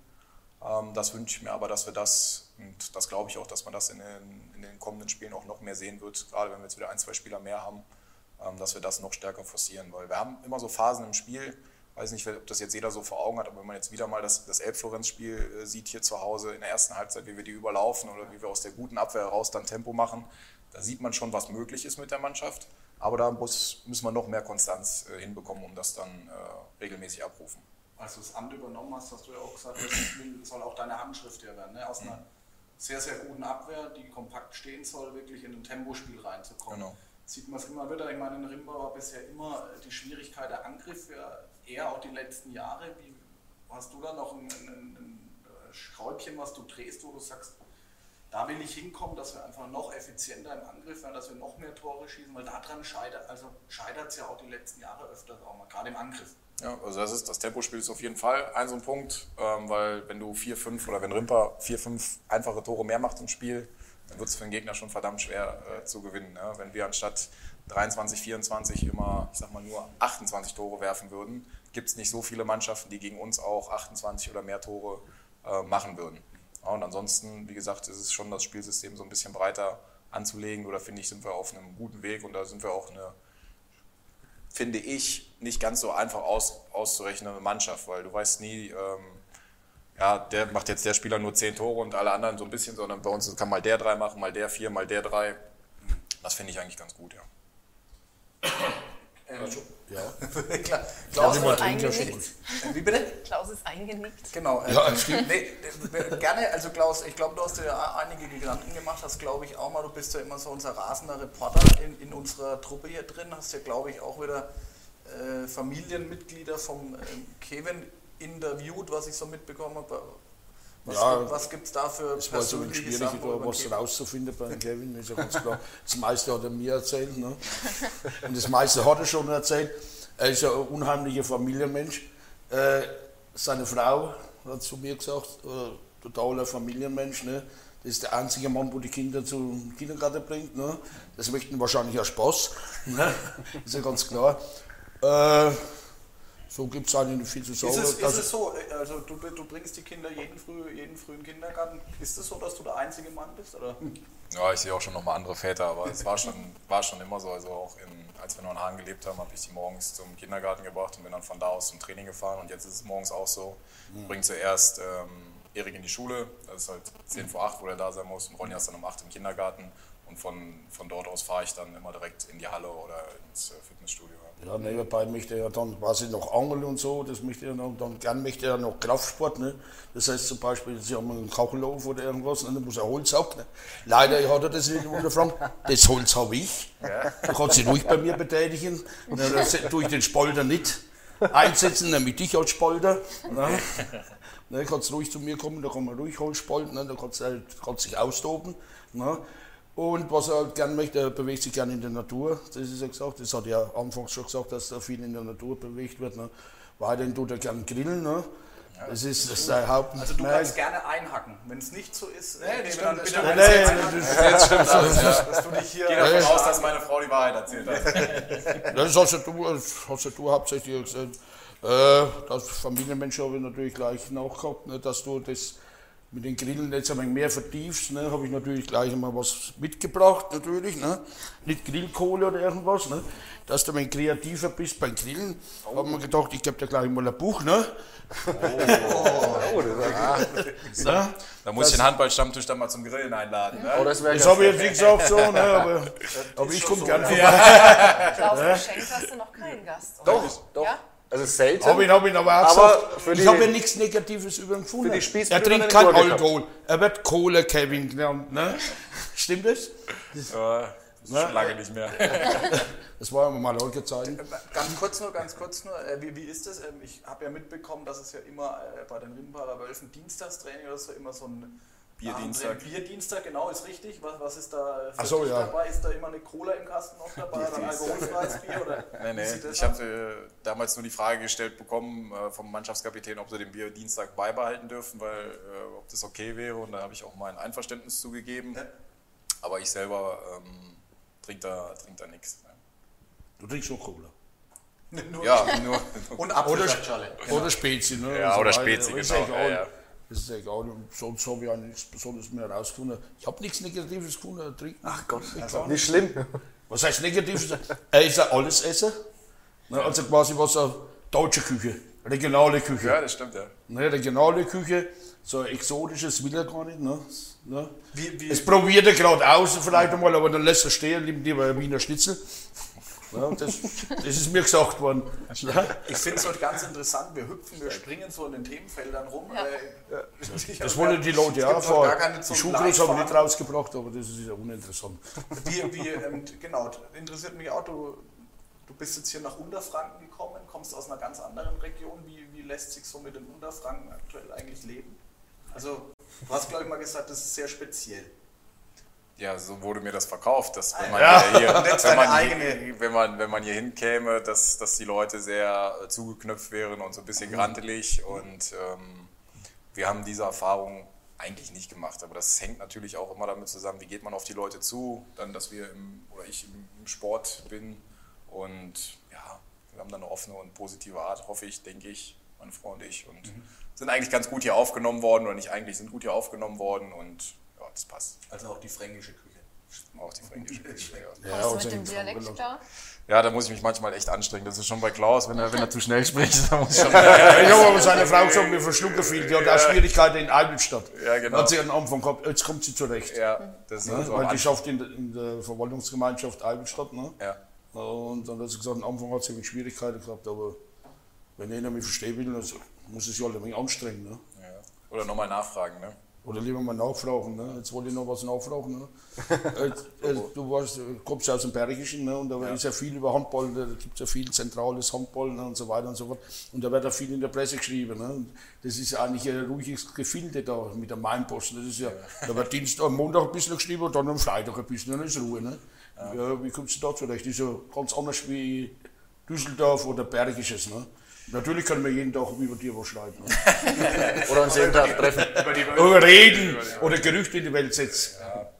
Ähm, das wünsche ich mir aber, dass wir das, und das glaube ich auch, dass man das in den, in den kommenden Spielen auch noch mehr sehen wird, gerade wenn wir jetzt wieder ein, zwei Spieler mehr haben, dass wir das noch stärker forcieren. Weil wir haben immer so Phasen im Spiel, weiß nicht, ob das jetzt jeder so vor Augen hat, aber wenn man jetzt wieder mal das, das Elb-Florenz-Spiel äh, sieht hier zu Hause in der ersten Halbzeit, wie wir die überlaufen oder wie wir aus der guten Abwehr heraus dann Tempo machen, da sieht man schon, was möglich ist mit der Mannschaft. Aber da muss, müssen wir noch mehr Konstanz äh, hinbekommen, um das dann äh, regelmäßig abrufen als du das Amt übernommen hast, hast du ja auch gesagt, das soll auch deine Handschrift hier werden. Ne? Aus einer sehr, sehr guten Abwehr, die kompakt stehen soll, wirklich in ein Tempospiel reinzukommen. Genau. Sieht man es immer wieder. Ich meine, in Rimba war bisher immer die Schwierigkeit der Angriff, ja, eher auch die letzten Jahre. Wie, hast du da noch ein, ein, ein Schräubchen, was du drehst, wo du sagst, da will ich hinkommen, dass wir einfach noch effizienter im Angriff werden, dass wir noch mehr Tore schießen, weil daran scheitert, also es ja auch die letzten Jahre öfter, auch mal, gerade im Angriff. Ja, also das ist das Tempospiel ist auf jeden Fall ein so ein Punkt, ähm, weil wenn du vier, fünf oder wenn Rimper vier, fünf einfache Tore mehr macht im Spiel, dann wird es für den Gegner schon verdammt schwer äh, zu gewinnen. Ne? Wenn wir anstatt 23, 24 immer, ich sag mal, nur 28 Tore werfen würden, gibt es nicht so viele Mannschaften, die gegen uns auch 28 oder mehr Tore äh, machen würden. Ja, und ansonsten, wie gesagt, ist es schon das Spielsystem so ein bisschen breiter anzulegen oder finde ich, sind wir auf einem guten Weg und da sind wir auch eine, finde ich, nicht ganz so einfach aus, auszurechnende Mannschaft, weil du weißt nie, ähm, ja, der macht jetzt der Spieler nur zehn Tore und alle anderen so ein bisschen, sondern bei uns kann mal der drei machen, mal der vier, mal der drei. Das finde ich eigentlich ganz gut, ja. Also, ja. Klaus, ist eingenickt. Wie bitte? Klaus ist eingenickt. Genau. Äh, ja, stimmt. Nee, gerne, also Klaus, ich glaube, du hast ja einige Giganten gemacht, hast glaube ich auch mal, du bist ja immer so unser rasender Reporter in, in unserer Truppe hier drin, hast ja glaube ich auch wieder äh, Familienmitglieder vom äh, Kevin interviewt, was ich so mitbekommen habe. Was, ja, was gibt es da für Es war so schwierig, da was rauszufinden bei Kevin, ist ja ganz klar. Das meiste hat er mir erzählt. Ne? Und das meiste hat er schon erzählt. Er ist ja ein unheimlicher Familienmensch. Äh, seine Frau hat zu mir gesagt, äh, totaler Familienmensch. Ne? Das ist der einzige Mann, wo die Kinder zum Kindergarten bringt. Ne? Das möchten wahrscheinlich auch Spaß. Ne? Ist ja ganz klar. Äh, so gibt es eigentlich nicht viel zu sagen. Ist es, ist es so, also du, du, bringst die Kinder jeden, früh, jeden frühen Kindergarten. Ist es so, dass du der einzige Mann bist? Oder? Ja, ich sehe auch schon noch mal andere Väter, aber es war schon, war schon immer so. Also auch in, als wir noch in Hagen gelebt haben, habe ich sie morgens zum Kindergarten gebracht und bin dann von da aus zum Training gefahren. Und jetzt ist es morgens auch so. Ich bringe zuerst ähm, Erik in die Schule, das ist halt 10 vor 8, wo er da sein muss. Und Ronja ist dann um 8 im Kindergarten. Und von, von dort aus fahre ich dann immer direkt in die Halle oder ins äh, Fitnessstudio. Ja, nebenbei möchte er dann quasi noch Angeln und so, das möchte er noch, dann gern möchte er noch Kraftsport, ne? Das heißt zum Beispiel, Sie haben einen Kachelofen oder irgendwas, ne? dann muss er Holz ab, ne? Leider hat er das nicht unterfragen, das Holz habe ich, ja. da kann sich ruhig bei mir betätigen, und dann tue ich den Spalter nicht einsetzen, nämlich dich als Spalter, ne? Ne, kannst ruhig zu mir kommen, da kann man ruhig Holz spalten, ne? da kannst du halt, kannst dich austoben. Ne? Und was er halt gern möchte, er bewegt sich gerne in der Natur. Das ist ja gesagt, das hat er anfangs schon gesagt, dass er viel in der Natur bewegt wird. Ne? Weiterhin tut er gern grillen. Ne? Das ist das sein Haupt. Also du kannst gerne einhacken. Wenn es nicht so ist, nee, nee, dann bitte nee, nee, das, stimmt alles, ja. dass du dich hier Geh davon aus, dass meine Frau die Wahrheit erzählt hat. das hast ja du, hast ja du hauptsächlich gesagt. Äh, das Familienmensch habe ich natürlich gleich nachgehabt, ne, dass du das mit den Grillen jetzt ein wenig mehr vertiefst, ne, habe ich natürlich gleich einmal was mitgebracht, natürlich, ne, nicht Grillkohle oder irgendwas, ne, dass du ein wenig kreativer bist beim Grillen, oh. haben wir gedacht, ich gebe dir gleich mal ein Buch, ne. Oh, oh, das ja, da muss ich den Handballstammtisch dann mal zum Grillen einladen. Ne? Oh, das das habe ich jetzt nicht gesagt, so, ne, aber, aber ich komme so, gerne vorbei. Ja. Klaus, geschenkt hast du noch keinen Gast, oder? Doch, doch. Ja? Also selten. Hab ich, hab ich aber auch aber gesagt, ich habe ja nichts Negatives über ihn gefunden. er trinkt kein Alkohol. Er wird Kohle Kevin genannt. Ne? Stimmt das? das ja, das ist ne? schon lange nicht mehr. das war ja mal heute Zeit. Ganz kurz nur, ganz kurz nur. Äh, wie, wie ist das? Ähm, ich habe ja mitbekommen, dass es ja immer äh, bei den Rimbacher Wölfen Dienstagstraining oder so immer so ein Bierdienstag. Bierdienstag, genau, ist richtig. Was, was ist da für so, ja. dabei? Ist da immer eine Cola im Kasten noch dabei? Oder ein alkoholfreies Bier? Oder nee, nee. Ich habe äh, damals nur die Frage gestellt bekommen äh, vom Mannschaftskapitän, ob sie den Bierdienstag beibehalten dürfen, weil äh, ob das okay wäre. Und da habe ich auch mein Einverständnis zugegeben. Ja. Aber ich selber ähm, trinke da, trink da nichts. Ja. Du trinkst nur Cola? nur ja, nur. Und Apfelschale. Oder, oder Spezi, ne? Ja, oder Spezi, genau. Ja, ja. Das ist egal. Und sonst habe ich auch nichts Besonderes mehr herausgefunden. Ich habe nichts Negatives gefunden. Trinken. Ach Gott, also nicht schlimm. Was heißt Negatives? er ist ein Allesesser. Ne, also quasi was eine deutsche Küche, regionale Küche. Ja, das stimmt, ja. Ne, regionale Küche, so exotisches will er gar nicht. Ne? Ne? Wie, wie, das probiert er gerade aus, vielleicht einmal, aber dann lässt er stehen, nimmt lieber Wiener Schnitzel. Ja, das, das, ist mir gesagt worden. Ich finde es halt ganz interessant. Wir hüpfen, wir springen so in den Themenfeldern rum. Ja. Äh, das wollen die Leute ja vor. Die Schuhgröße habe ich nicht rausgebracht, aber das ist ja uninteressant. Wie, wie, ähm, genau, interessiert mich auch, du, du bist jetzt hier nach Unterfranken gekommen, kommst aus einer ganz anderen Region. Wie, wie lässt sich so mit den Unterfranken aktuell eigentlich leben? Also, du hast, glaube ich, mal gesagt, das ist sehr speziell. Ja, so wurde mir das verkauft, dass wenn man ja. hier, wenn man, hier, wenn man, wenn man hier hinkäme, dass, dass die Leute sehr äh, zugeknöpft wären und so ein bisschen grantelig. Und ähm, wir haben diese Erfahrung eigentlich nicht gemacht. Aber das hängt natürlich auch immer damit zusammen, wie geht man auf die Leute zu, dann, dass wir im, oder ich im Sport bin und ja, wir haben dann eine offene und positive Art, hoffe ich, denke ich, meine Frau und ich und mhm. sind eigentlich ganz gut hier aufgenommen worden oder nicht eigentlich, sind gut hier aufgenommen worden und ja, das passt. Also auch die fränkische Küche. Auch die fränkische Küche, ja. Kommst du mit dem Dialekt klar? Ja, da muss ich mich manchmal echt anstrengen. Das ist schon bei Klaus, wenn er, wenn er zu schnell spricht. Da muss ich schon ich habe aber seine Frau gesagt, mir verschlucken viel. Die hat auch Schwierigkeiten in Albstadt. Ja, genau. Da hat sie am Anfang gehabt, jetzt kommt sie zurecht. Ja, das ist ja, so Weil die schafft in, in der Verwaltungsgemeinschaft Albstadt. Ne? Ja. Und dann hat sie gesagt, am Anfang hat sie Schwierigkeiten gehabt, aber wenn einer mich verstehen will, dann muss es sich halt ein wenig anstrengen. Ne? Ja. Oder nochmal nachfragen. Ne? Oder lieber mal nachfragen. Ne? Jetzt wollte ich noch was nachfragen. Ne? äh, du warst, kommst ja aus dem Bergischen ne? und da ja. ist ja viel über Handball, da gibt es ja viel zentrales Handball ne? und so weiter und so fort. Und da wird auch viel in der Presse geschrieben. Ne? Und das ist eigentlich ein ruhiges Gefilde da mit der Mainposten. Das ist ja, da wird Dienstag, am Montag ein bisschen geschrieben und dann am Freitag ein bisschen, dann ist Ruhe. Ne? Ja. ja wie kommst du da zurecht? Das ist ja ganz anders wie Düsseldorf oder Bergisches. Ne? Natürlich können wir jeden Tag über dir was schreiben. Oder uns jeden Tag treffen. Oder reden oder Gerüchte in die Welt setzen. Ja.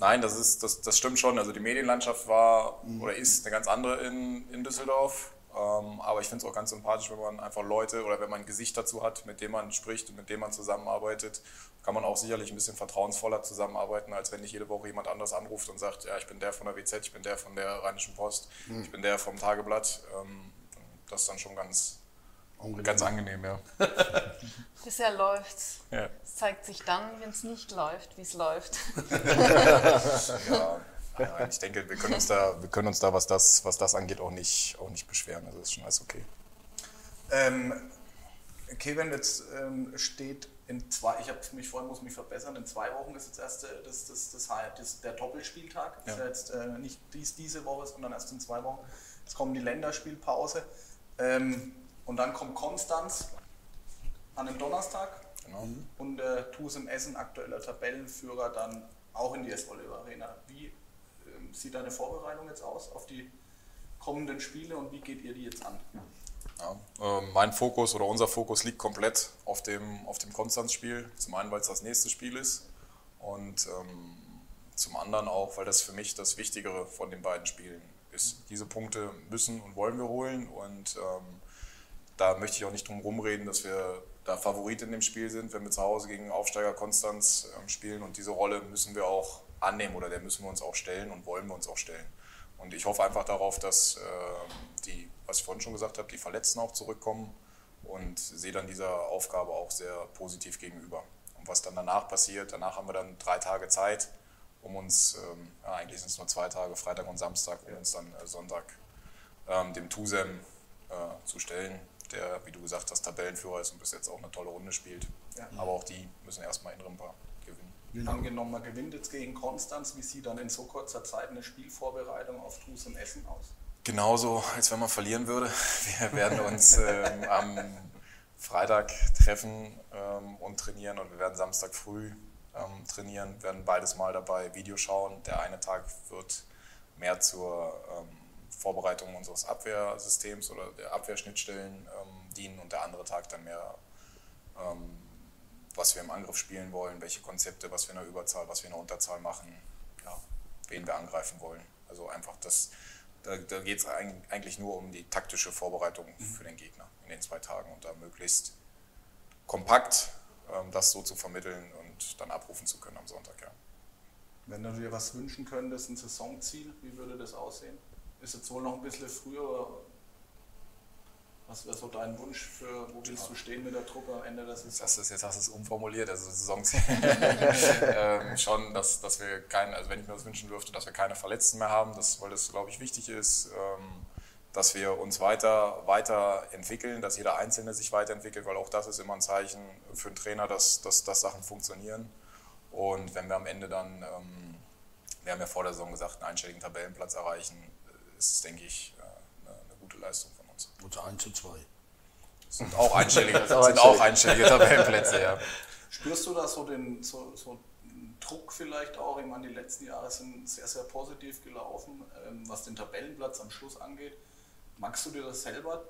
Nein, das, ist, das, das stimmt schon. Also die Medienlandschaft war mhm. oder ist eine ganz andere in, in Düsseldorf. Ähm, aber ich finde es auch ganz sympathisch, wenn man einfach Leute oder wenn man ein Gesicht dazu hat, mit dem man spricht und mit dem man zusammenarbeitet, kann man auch sicherlich ein bisschen vertrauensvoller zusammenarbeiten, als wenn nicht jede Woche jemand anders anruft und sagt, ja, ich bin der von der WZ, ich bin der von der Rheinischen Post, mhm. ich bin der vom Tageblatt. Ähm, das ist dann schon ganz, Angenehm. Ganz angenehm, ja. Bisher läuft's. Ja. Es zeigt sich dann, wenn es nicht läuft, wie es läuft. ja, ich denke, wir können uns da, wir können uns da was, das, was das angeht, auch nicht, auch nicht beschweren. Also ist schon alles okay. Ähm, Kevin, jetzt ähm, steht in zwei, ich habe mich vorhin muss mich verbessern, in zwei Wochen ist jetzt erst das, das, das, das, der Doppelspieltag. Ja. Ist ja jetzt äh, nicht dies, diese Woche, sondern erst in zwei Wochen. Jetzt kommt die Länderspielpause. Ähm, und dann kommt Konstanz an dem Donnerstag. Genau. Und äh, TuS im Essen, aktueller Tabellenführer, dann auch in die S-Oliver Arena. Wie äh, sieht deine Vorbereitung jetzt aus auf die kommenden Spiele und wie geht ihr die jetzt an? Ja, äh, mein Fokus oder unser Fokus liegt komplett auf dem, auf dem Konstanzspiel. Zum einen, weil es das nächste Spiel ist und ähm, zum anderen auch, weil das für mich das Wichtigere von den beiden Spielen ist. Diese Punkte müssen und wollen wir holen und ähm, da möchte ich auch nicht drum rumreden, dass wir da Favorit in dem Spiel sind, wenn wir zu Hause gegen Aufsteiger Konstanz ähm, spielen. Und diese Rolle müssen wir auch annehmen oder der müssen wir uns auch stellen und wollen wir uns auch stellen. Und ich hoffe einfach darauf, dass äh, die, was ich vorhin schon gesagt habe, die Verletzten auch zurückkommen und sehe dann dieser Aufgabe auch sehr positiv gegenüber. Und was dann danach passiert, danach haben wir dann drei Tage Zeit, um uns, ähm, ja, eigentlich sind es nur zwei Tage, Freitag und Samstag, um uns dann äh, Sonntag ähm, dem TUSEM äh, zu stellen der, wie du gesagt hast, Tabellenführer ist und bis jetzt auch eine tolle Runde spielt. Ja. Aber auch die müssen erstmal in Rimpa gewinnen. Mhm. Angenommen, man gewinnt jetzt gegen Konstanz, wie sieht dann in so kurzer Zeit eine Spielvorbereitung auf Tues und Essen aus? Genauso, als wenn man verlieren würde. Wir werden uns ähm, am Freitag treffen ähm, und trainieren und wir werden Samstag früh ähm, trainieren, werden beides mal dabei Video schauen. Der eine Tag wird mehr zur ähm, Vorbereitung unseres Abwehrsystems oder der Abwehrschnittstellen ähm, dienen und der andere Tag dann mehr, ähm, was wir im Angriff spielen wollen, welche Konzepte, was wir in der Überzahl, was wir in der Unterzahl machen, ja, wen wir angreifen wollen. Also einfach das, da, da geht es eigentlich nur um die taktische Vorbereitung mhm. für den Gegner in den zwei Tagen und da möglichst kompakt ähm, das so zu vermitteln und dann abrufen zu können am Sonntag, ja. Wenn du dir was wünschen könntest, ein Saisonziel, wie würde das aussehen? Ist jetzt wohl noch ein bisschen früher. Was wäre so dein Wunsch für, wo willst du stehen mit der Truppe am Ende der Saison? Das ist, jetzt hast du es umformuliert, also Saisonziel. ähm, schon, dass, dass wir keine, also wenn ich mir das wünschen dürfte, dass wir keine Verletzten mehr haben, das, weil das, glaube ich, wichtig ist, ähm, dass wir uns weiter, weiter entwickeln, dass jeder Einzelne sich weiterentwickelt, weil auch das ist immer ein Zeichen für einen Trainer, dass, dass, dass Sachen funktionieren. Und wenn wir am Ende dann, ähm, wir haben ja vor der Saison gesagt, einen einstelligen Tabellenplatz erreichen, ist, denke ich, äh, eine, eine gute Leistung von uns. Und 1 zu 2. Das sind auch einstellige, das sind auch einstellige Tabellenplätze, ja. Spürst du da so den so, so Druck vielleicht auch? Ich meine, die letzten Jahre sind sehr, sehr positiv gelaufen, ähm, was den Tabellenplatz am Schluss angeht. Magst du dir das selber,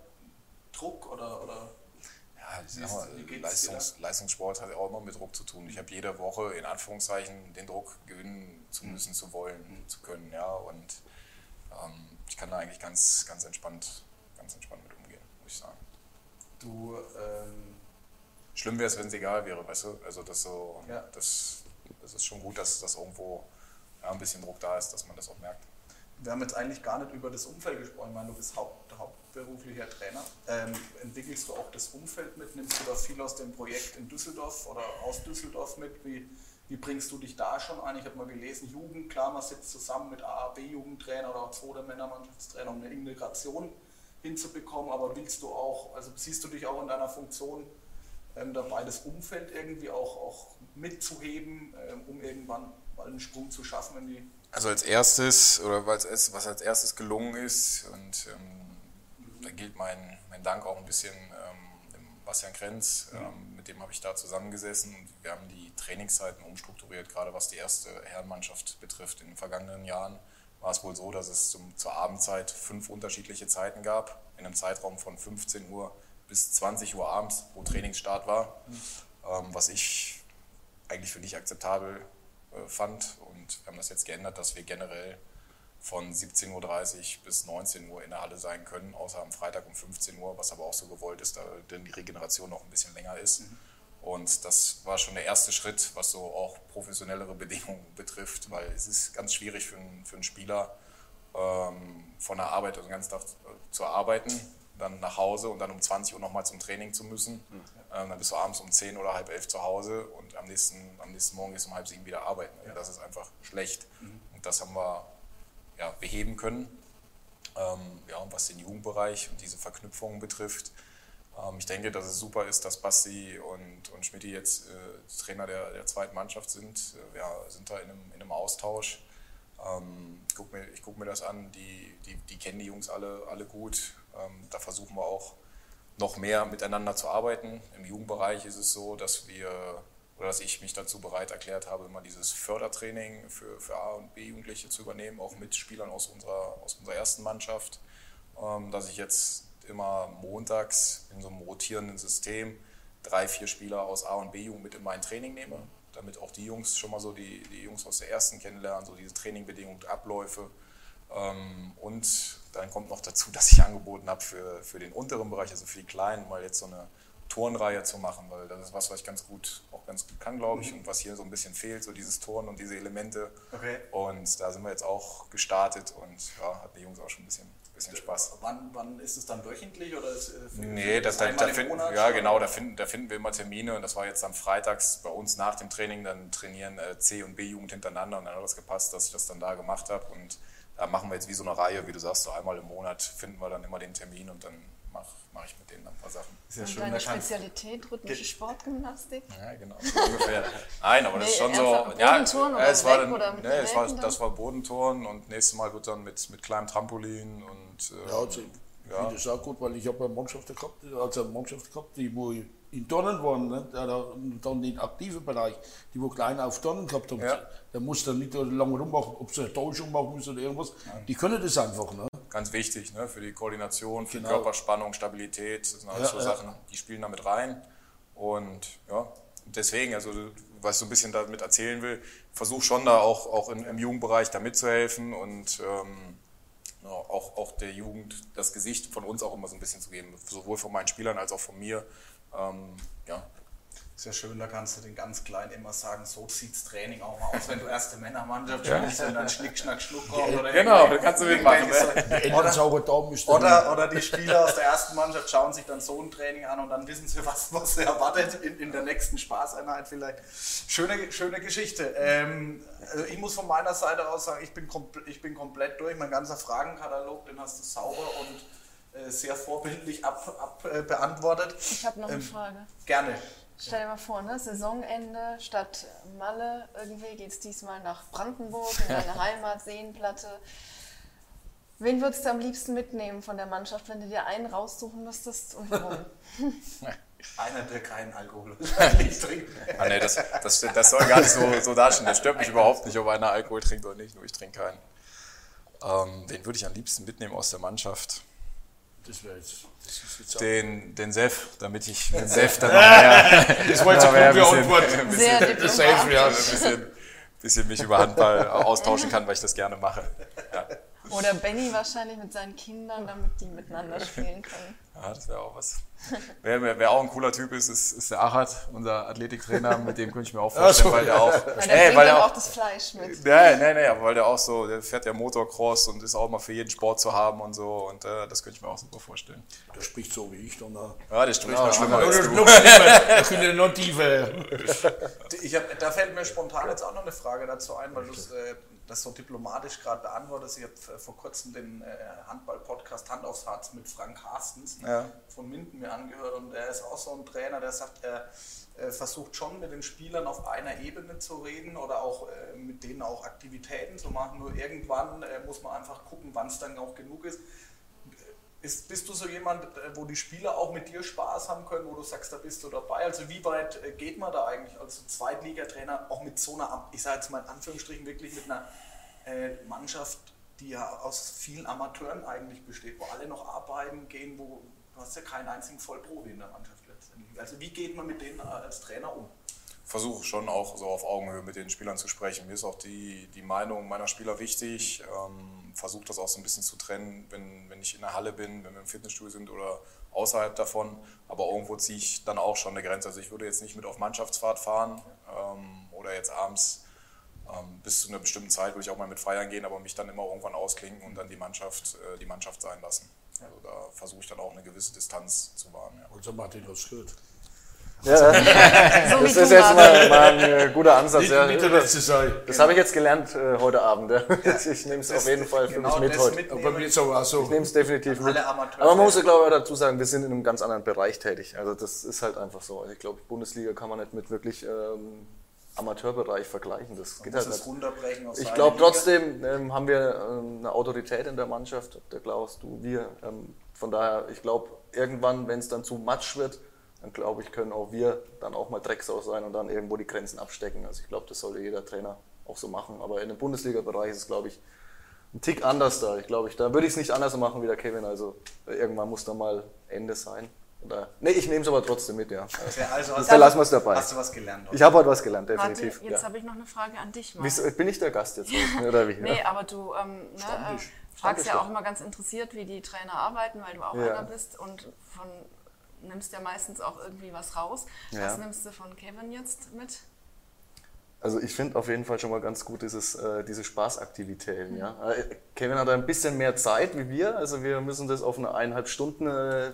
Druck oder, oder Ja, mal, Leistungs, Leistungssport hat ja auch immer mit Druck zu tun. Ich habe jede Woche in Anführungszeichen den Druck gewinnen zu mhm. müssen, zu wollen, mhm. zu können. Ja, und ähm, ich kann da eigentlich ganz, ganz entspannt, ganz entspannt mit umgehen, muss ich sagen. Du ähm Schlimm wäre es, wenn es egal wäre, weißt du? Also das so, ja. das, das ist schon gut, dass das irgendwo ja, ein bisschen Druck da ist, dass man das auch merkt. Wir haben jetzt eigentlich gar nicht über das Umfeld gesprochen. Ich meine, du bist Haupt, hauptberuflicher Trainer. Ähm, entwickelst du auch das Umfeld mit? Nimmst du da viel aus dem Projekt in Düsseldorf oder aus Düsseldorf mit? Wie, wie bringst du dich da schon ein? Ich habe mal gelesen, Jugend, klar, man sitzt zusammen mit AAB-Jugendtrainer oder auch zweiter Männermannschaftstrainer, um eine Integration hinzubekommen. Aber willst du auch, also siehst du dich auch in deiner Funktion ähm, dabei, das Umfeld irgendwie auch, auch mitzuheben, ähm, um irgendwann mal einen Sprung zu schaffen in die. Also als erstes, oder was als erstes gelungen ist, und ähm, da gilt mein, mein Dank auch ein bisschen ähm, Bastian Krenz, ähm, mit dem habe ich da zusammengesessen und wir haben die Trainingszeiten umstrukturiert, gerade was die erste Herrenmannschaft betrifft. In den vergangenen Jahren war es wohl so, dass es zum, zur Abendzeit fünf unterschiedliche Zeiten gab, in einem Zeitraum von 15 Uhr bis 20 Uhr abends, wo Trainingsstart war, ähm, was ich eigentlich für nicht akzeptabel äh, fand. Und wir haben das jetzt geändert, dass wir generell von 17.30 Uhr bis 19 Uhr in der Halle sein können, außer am Freitag um 15 Uhr, was aber auch so gewollt ist, da denn die Regeneration noch ein bisschen länger ist. Mhm. Und das war schon der erste Schritt, was so auch professionellere Bedingungen betrifft, weil es ist ganz schwierig für einen, für einen Spieler, ähm, von der Arbeit, also den ganzen Tag zu arbeiten dann nach Hause und dann um 20 Uhr nochmal zum Training zu müssen. Mhm. Ähm, dann bist du abends um 10 oder halb elf zu Hause und am nächsten, am nächsten Morgen gehst du um halb sieben wieder arbeiten. Ja. Das ist einfach schlecht. Mhm. Und das haben wir ja, beheben können. Ähm, ja, und was den Jugendbereich und diese Verknüpfungen betrifft, ähm, ich denke, dass es super ist, dass Basti und, und Schmidt jetzt äh, Trainer der, der zweiten Mannschaft sind. Wir sind da in einem, in einem Austausch. Ähm, guck mir, ich gucke mir das an, die, die, die kennen die Jungs alle, alle gut. Ähm, da versuchen wir auch noch mehr miteinander zu arbeiten. Im Jugendbereich ist es so, dass wir oder dass ich mich dazu bereit erklärt habe, immer dieses Fördertraining für, für A- und B-Jugendliche zu übernehmen, auch mit Spielern aus unserer, aus unserer ersten Mannschaft. Ähm, dass ich jetzt immer montags in so einem rotierenden System drei, vier Spieler aus A- und B-Jugend mit in mein Training nehme, damit auch die Jungs schon mal so die, die Jungs aus der ersten kennenlernen, so diese Trainingbedingungen, Abläufe. Ähm, und dann kommt noch dazu, dass ich angeboten habe für, für den unteren Bereich, also für die Kleinen, mal jetzt so eine Turnreihe zu machen, weil das ist was, was ich ganz gut, auch ganz gut kann, glaube ich, mhm. und was hier so ein bisschen fehlt, so dieses Turn und diese Elemente. Okay. Und da sind wir jetzt auch gestartet und ja, hat die Jungs auch schon ein bisschen, bisschen Spaß. Wann, wann ist es dann wöchentlich oder ist, äh, Nee, das, da, da finden, ja genau, da finden, da finden wir immer Termine und das war jetzt am Freitags bei uns nach dem Training, dann trainieren äh, C- und B-Jugend hintereinander und dann hat das gepasst, dass ich das dann da gemacht habe und da machen wir jetzt wie so eine Reihe, wie du sagst, so einmal im Monat finden wir dann immer den Termin und dann mache mach ich mit denen ein paar Sachen. Ist ja und schön, deine Spezialität, rhythmische Sportgymnastik? Ja, genau, so ungefähr. Nein, aber das nee, ist schon so. Ja, es war dann, oder nee, es war, das war Bodentouren und nächstes Mal wird dann mit, mit kleinem Trampolin und. Ähm, ja, also, ich ja. finde das auch gut, weil ich habe eine Mannschaft gehabt, also eine Mannschaft gehabt, die wo in Turnen waren, ne? dann den aktiven Bereich, die wo klein auf Turnen gehabt haben, ja. der muss dann nicht lange rummachen, ob sie eine Täuschung machen müssen oder irgendwas, Nein. die können das einfach. Ne? Ganz wichtig ne? für die Koordination, für genau. Körperspannung, Stabilität, das sind alles ja, so Sachen, die spielen damit rein. Und ja, deswegen, also was ich so ein bisschen damit erzählen will, versuche schon da auch, auch in, im Jugendbereich da mitzuhelfen und ähm, auch, auch der Jugend das Gesicht von uns auch immer so ein bisschen zu geben, sowohl von meinen Spielern als auch von mir, ähm, ja. Ist ja schön, da kannst du den ganz Kleinen immer sagen, so sieht's Training auch mal aus, wenn du erste Männermannschaft spielst und dann Schnick, Schnack, Schnuck kommt. Oder genau, da kannst du mitmachen. Ne? Oder, oder, oder die Spieler aus der ersten Mannschaft schauen sich dann so ein Training an und dann wissen sie, was, was sie erwartet in, in der nächsten Spaßeinheit vielleicht. Schöne, schöne Geschichte. Ähm, also ich muss von meiner Seite aus sagen, ich bin, ich bin komplett durch. Mein ganzer Fragenkatalog, den hast du sauber und sehr vorbildlich ab, ab äh, beantwortet. Ich habe noch eine ähm, Frage. Gerne. Stell dir mal vor, ne? Saisonende statt Malle, irgendwie geht es diesmal nach Brandenburg, in deine Heimat, Seenplatte. Wen würdest du am liebsten mitnehmen von der Mannschaft, wenn du dir einen raussuchen müsstest und warum? Einer, der keinen Alkohol trinkt. ah, nee, das, das, das, soll gar nicht so, so dastehen. Das stört mich überhaupt nicht, ob einer Alkohol trinkt oder nicht, nur ich trinke keinen. Ähm, wen würde ich am liebsten mitnehmen aus der Mannschaft? Das wäre jetzt, das ist jetzt den, den Sef, damit ich den Sef dann noch mehr. das war jetzt eine gute Antwort. Sehr diplomatisch. Ja, ein bisschen, bisschen mich über Handball austauschen kann, weil ich das gerne mache. Ja. Oder Benny wahrscheinlich mit seinen Kindern, damit die miteinander spielen können. Ja, das wäre auch was. Wer, wer, wer, auch ein cooler Typ ist, ist, ist der Achat, unser Athletiktrainer, mit dem könnte ich mir auch vorstellen, so. weil der auch. Ja, der ey, weil der auch, auch das Fleisch mit. Nein, nein, nein, aber weil der auch so, der fährt ja Motocross und ist auch mal für jeden Sport zu haben und so und äh, das könnte ich mir auch super vorstellen. Der spricht so wie ich dann. Ja, der spricht noch schlimmer als du. Noch schlimmer, ich bin noch tiefer. Ich hab, da fällt mir spontan jetzt auch noch eine Frage dazu ein, weil du es äh, das so diplomatisch gerade beantwortet. Ich habe vor kurzem den äh, Handball-Podcast Hand aufs Harz mit Frank Carstens ja. von Minden mir angehört und er ist auch so ein Trainer, der sagt, er äh, versucht schon mit den Spielern auf einer Ebene zu reden oder auch äh, mit denen auch Aktivitäten zu machen. Nur irgendwann muss man einfach gucken, wann es dann auch genug ist. Ist, bist du so jemand, wo die Spieler auch mit dir Spaß haben können, wo du sagst, da bist du dabei? Also wie weit geht man da eigentlich als Zweitligatrainer auch mit so einer, ich sage jetzt mal in Anführungsstrichen, wirklich mit einer äh, Mannschaft, die ja aus vielen Amateuren eigentlich besteht, wo alle noch arbeiten gehen, wo du hast ja keinen einzigen Vollprofi in der Mannschaft letztendlich. Also wie geht man mit denen als Trainer um? versuche schon auch so auf Augenhöhe mit den Spielern zu sprechen. Mir ist auch die, die Meinung meiner Spieler wichtig. Ähm, versuche das auch so ein bisschen zu trennen, wenn, wenn ich in der Halle bin, wenn wir im Fitnessstudio sind oder außerhalb davon. Aber irgendwo ziehe ich dann auch schon eine Grenze. Also ich würde jetzt nicht mit auf Mannschaftsfahrt fahren ähm, oder jetzt abends ähm, bis zu einer bestimmten Zeit würde ich auch mal mit feiern gehen, aber mich dann immer irgendwann ausklinken und dann die Mannschaft, äh, die Mannschaft sein lassen. Also da versuche ich dann auch eine gewisse Distanz zu wahren. Ja. Also Martin, das gehört. Ja, so das ist jetzt mal, mal, ein äh, guter Ansatz. Nicht, ja. nicht das das genau. habe ich jetzt gelernt äh, heute Abend. Ja. Ich nehme es auf jeden Fall für genau mich mit heute. Aber mir so, ich nehme es definitiv mit. Aber man muss ja glaube ich dazu sagen, wir sind in einem ganz anderen Bereich tätig. Also das ist halt einfach so. Ich glaube, Bundesliga kann man nicht mit wirklich ähm, Amateurbereich vergleichen. Das geht halt nicht. Ich glaube trotzdem ähm, haben wir ähm, eine Autorität in der Mannschaft. Der Klaus, du, wir. Ähm, von daher, ich glaube, irgendwann, wenn es dann zu Matsch wird, dann glaube ich, können auch wir dann auch mal Drecksau sein und dann irgendwo die Grenzen abstecken. Also ich glaube, das sollte jeder Trainer auch so machen. Aber in dem Bundesliga-Bereich ist es, glaube ich, ein Tick anders da. Ich glaube, ich, da würde ich es nicht anders machen wie der Kevin. Also irgendwann muss da mal Ende sein. Oder, nee, ich nehme es aber trotzdem mit, ja. Also, also hast, dann lassen wir es dabei. Hast du was gelernt? Oder? Ich habe heute was gelernt, definitiv. Warte, jetzt ja. habe ich noch eine Frage an dich. Mal. Wieso, bin ich der Gast jetzt? oder wie? nee, aber du ähm, ne, äh, fragst ja auch immer ganz interessiert, wie die Trainer arbeiten, weil du auch ja. einer bist. Und von nimmst ja meistens auch irgendwie was raus. Ja. Was nimmst du von Kevin jetzt mit? Also ich finde auf jeden Fall schon mal ganz gut dieses, äh, diese Spaßaktivitäten. Mhm. Ja. Äh, Kevin hat ein bisschen mehr Zeit wie wir. Also wir müssen das auf eine eineinhalb Stunden äh,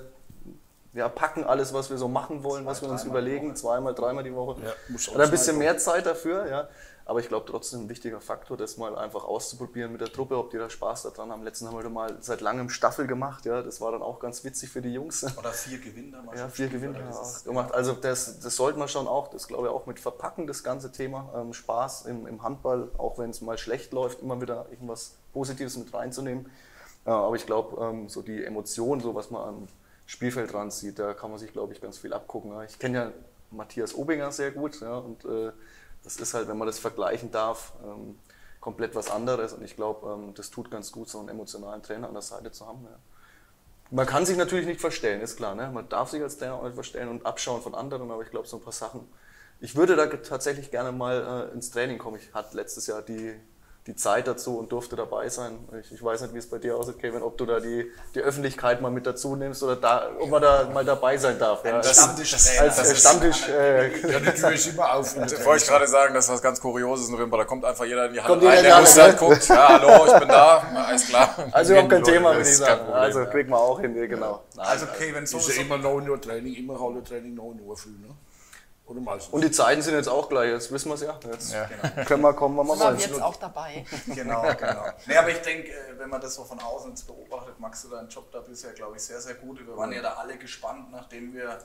ja, packen, alles, was wir so machen wollen, Zwei, was wir uns überlegen, zweimal, dreimal die Woche. Ja, hat ein bisschen mehr Zeit dafür. Ja. Aber ich glaube trotzdem ein wichtiger Faktor, das mal einfach auszuprobieren mit der Truppe, ob die da Spaß daran haben. Letzten haben wir mal seit langem Staffel gemacht, ja, das war dann auch ganz witzig für die Jungs. Oder vier Gewinner. Mal ja, vier Gewinner gemacht. Also das, das sollte man schon auch, das glaube ich auch mit Verpacken, das ganze Thema. Ähm, Spaß im, im Handball, auch wenn es mal schlecht läuft, immer wieder irgendwas Positives mit reinzunehmen. Ja, aber ich glaube, ähm, so die Emotionen, so was man am Spielfeld dran sieht, da kann man sich, glaube ich, ganz viel abgucken. Ja. Ich kenne ja Matthias Obinger sehr gut ja, und äh, das ist halt, wenn man das vergleichen darf, ähm, komplett was anderes. Und ich glaube, ähm, das tut ganz gut, so einen emotionalen Trainer an der Seite zu haben. Ja. Man kann sich natürlich nicht verstellen, ist klar. Ne? Man darf sich als Trainer auch nicht verstellen und abschauen von anderen, aber ich glaube, so ein paar Sachen. Ich würde da tatsächlich gerne mal äh, ins Training kommen. Ich hatte letztes Jahr die die Zeit dazu und durfte dabei sein. Ich, ich, weiß nicht, wie es bei dir aussieht, Kevin, ob du da die, die Öffentlichkeit mal mit dazu nimmst oder da, ob man da mal dabei sein darf. Ja. Das, Stammtisch, das, als das Stammtisch. Äh, ja, die Tür ist immer auf. Wollte ich gerade sagen, das ist was ganz Kurioses in Rimba. Da kommt einfach jeder in die Hand rein, der muss halt guckt, ja, hallo, ich bin da, alles klar. Also überhaupt kein Thema, würde ich sagen. Also kriegen wir auch hin, genau. Also Kevin, so ist ja immer 9 Uhr Training, immer Halle Training 9 Uhr früh, ne? Oder meistens. Und die Zeiten sind jetzt auch gleich, jetzt wissen wir es ja. Jetzt ja. Genau. können wir kommen, wenn wir wollen. Wir jetzt auch dabei. Genau, genau. Nee, aber ich denke, äh, wenn man das so von außen jetzt beobachtet, magst du deinen Job da bisher, glaube ich, sehr, sehr gut. Wir waren ja da alle gespannt, nachdem wir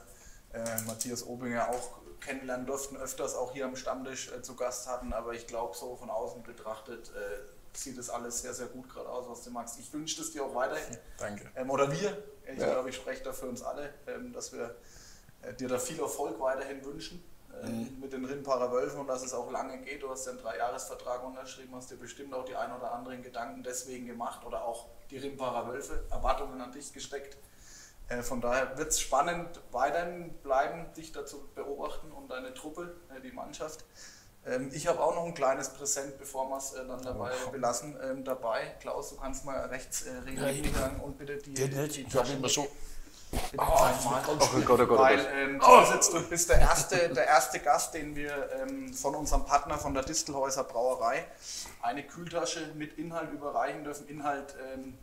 äh, Matthias Obinger auch kennenlernen durften, öfters auch hier am Stammtisch äh, zu Gast hatten. Aber ich glaube, so von außen betrachtet äh, sieht das alles sehr, sehr gut gerade aus, was du magst. Ich wünsche es dir auch weiterhin. Danke. Ähm, oder wir. Ich ja. glaube, ich spreche da für uns alle, ähm, dass wir äh, dir da viel Erfolg weiterhin wünschen äh, mhm. mit den Rinparer Wölfen und dass es auch lange geht. Du hast ja einen Dreijahresvertrag unterschrieben, hast dir bestimmt auch die ein oder anderen Gedanken deswegen gemacht oder auch die Rinparer Wölfe, Erwartungen an dich gesteckt. Äh, von daher wird es spannend weiterhin bleiben, dich dazu beobachten und deine Truppe, äh, die Mannschaft. Ähm, ich habe auch noch ein kleines Präsent, bevor wir es äh, dann dabei belassen, ähm, dabei. Klaus, du kannst mal rechts äh, reden ja, und bitte die, die, die Tasche immer so. Oh, oh, Gott, oh Gott, Weil ähm, du, bist jetzt, du bist der erste, der erste Gast, den wir ähm, von unserem Partner von der Distelhäuser Brauerei eine Kühltasche mit Inhalt überreichen dürfen. Inhalt ähm,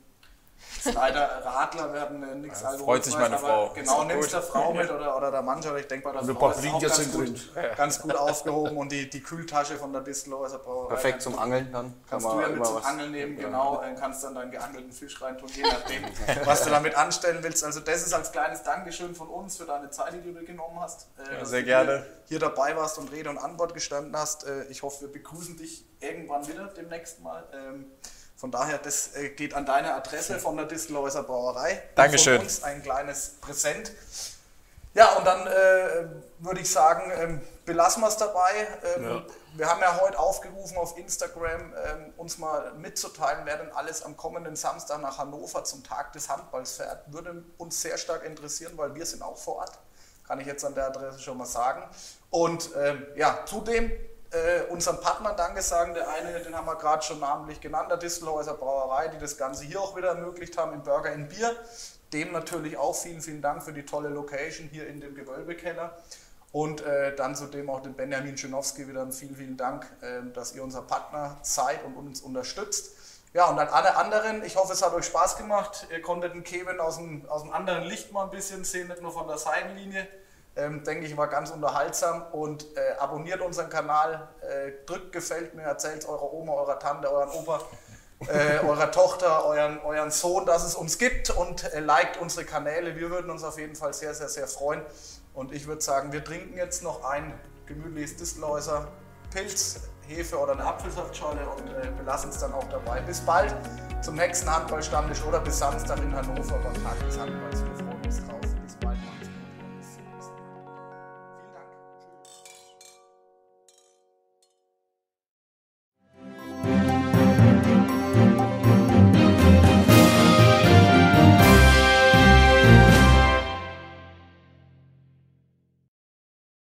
leider Radler, wir haben äh, nichts ja, Freut sich meine Frau. Genau, nimmst der Frau mit oder, oder der Mann, oder ich denke mal, der Frau ist auch ganz gut, ganz gut aufgehoben und die, die Kühltasche von der Distelhäuser Brauerei. Perfekt zum Angeln dann. Kannst du ja mit zum Angeln nehmen, genau, ja. kannst dann deinen geangelten Fisch reintun, je nachdem, was du damit anstellen willst. Also das ist als kleines Dankeschön von uns für deine Zeit, die du dir genommen hast. Äh, ja, sehr gerne. Hier dabei warst und Rede und Antwort gestanden hast. Äh, ich hoffe, wir begrüßen dich irgendwann wieder demnächst mal. Ähm, von daher, das äh, geht an deine Adresse von der Distelhäuser Brauerei. Dankeschön. Von uns ein kleines Präsent. Ja, und dann äh, würde ich sagen, ähm, belassen wir es dabei. Ähm, ja. Wir haben ja heute aufgerufen auf Instagram, ähm, uns mal mitzuteilen, wer denn alles am kommenden Samstag nach Hannover zum Tag des Handballs fährt. Würde uns sehr stark interessieren, weil wir sind auch vor Ort. Kann ich jetzt an der Adresse schon mal sagen. Und ähm, ja, zudem äh, unseren Partnern Danke sagen. Der eine, den haben wir gerade schon namentlich genannt, der Distelhäuser Brauerei, die das Ganze hier auch wieder ermöglicht haben, im Burger in Bier. Dem natürlich auch vielen, vielen Dank für die tolle Location hier in dem Gewölbekeller. Und äh, dann zudem auch dem Benjamin Schenowski wieder vielen, vielen Dank, äh, dass ihr unser Partner seid und uns unterstützt. Ja, und an alle anderen, ich hoffe, es hat euch Spaß gemacht. Ihr konntet den Kevin aus dem, aus dem anderen Licht mal ein bisschen sehen, nicht nur von der Seitenlinie ähm, denke ich, war ganz unterhaltsam und äh, abonniert unseren Kanal, äh, drückt gefällt mir, erzählt es eurer Oma, eurer Tante, euren Opa, äh, eurer Tochter, euren, euren Sohn, dass es uns gibt und äh, liked unsere Kanäle. Wir würden uns auf jeden Fall sehr, sehr, sehr freuen. Und ich würde sagen, wir trinken jetzt noch ein gemütliches Distelhäuser Pilz, Hefe oder eine Apfelsaftschale und äh, belassen es dann auch dabei. Bis bald zum nächsten Handballstammtisch oder bis Samstag in Hannover beim Tag des Handballs.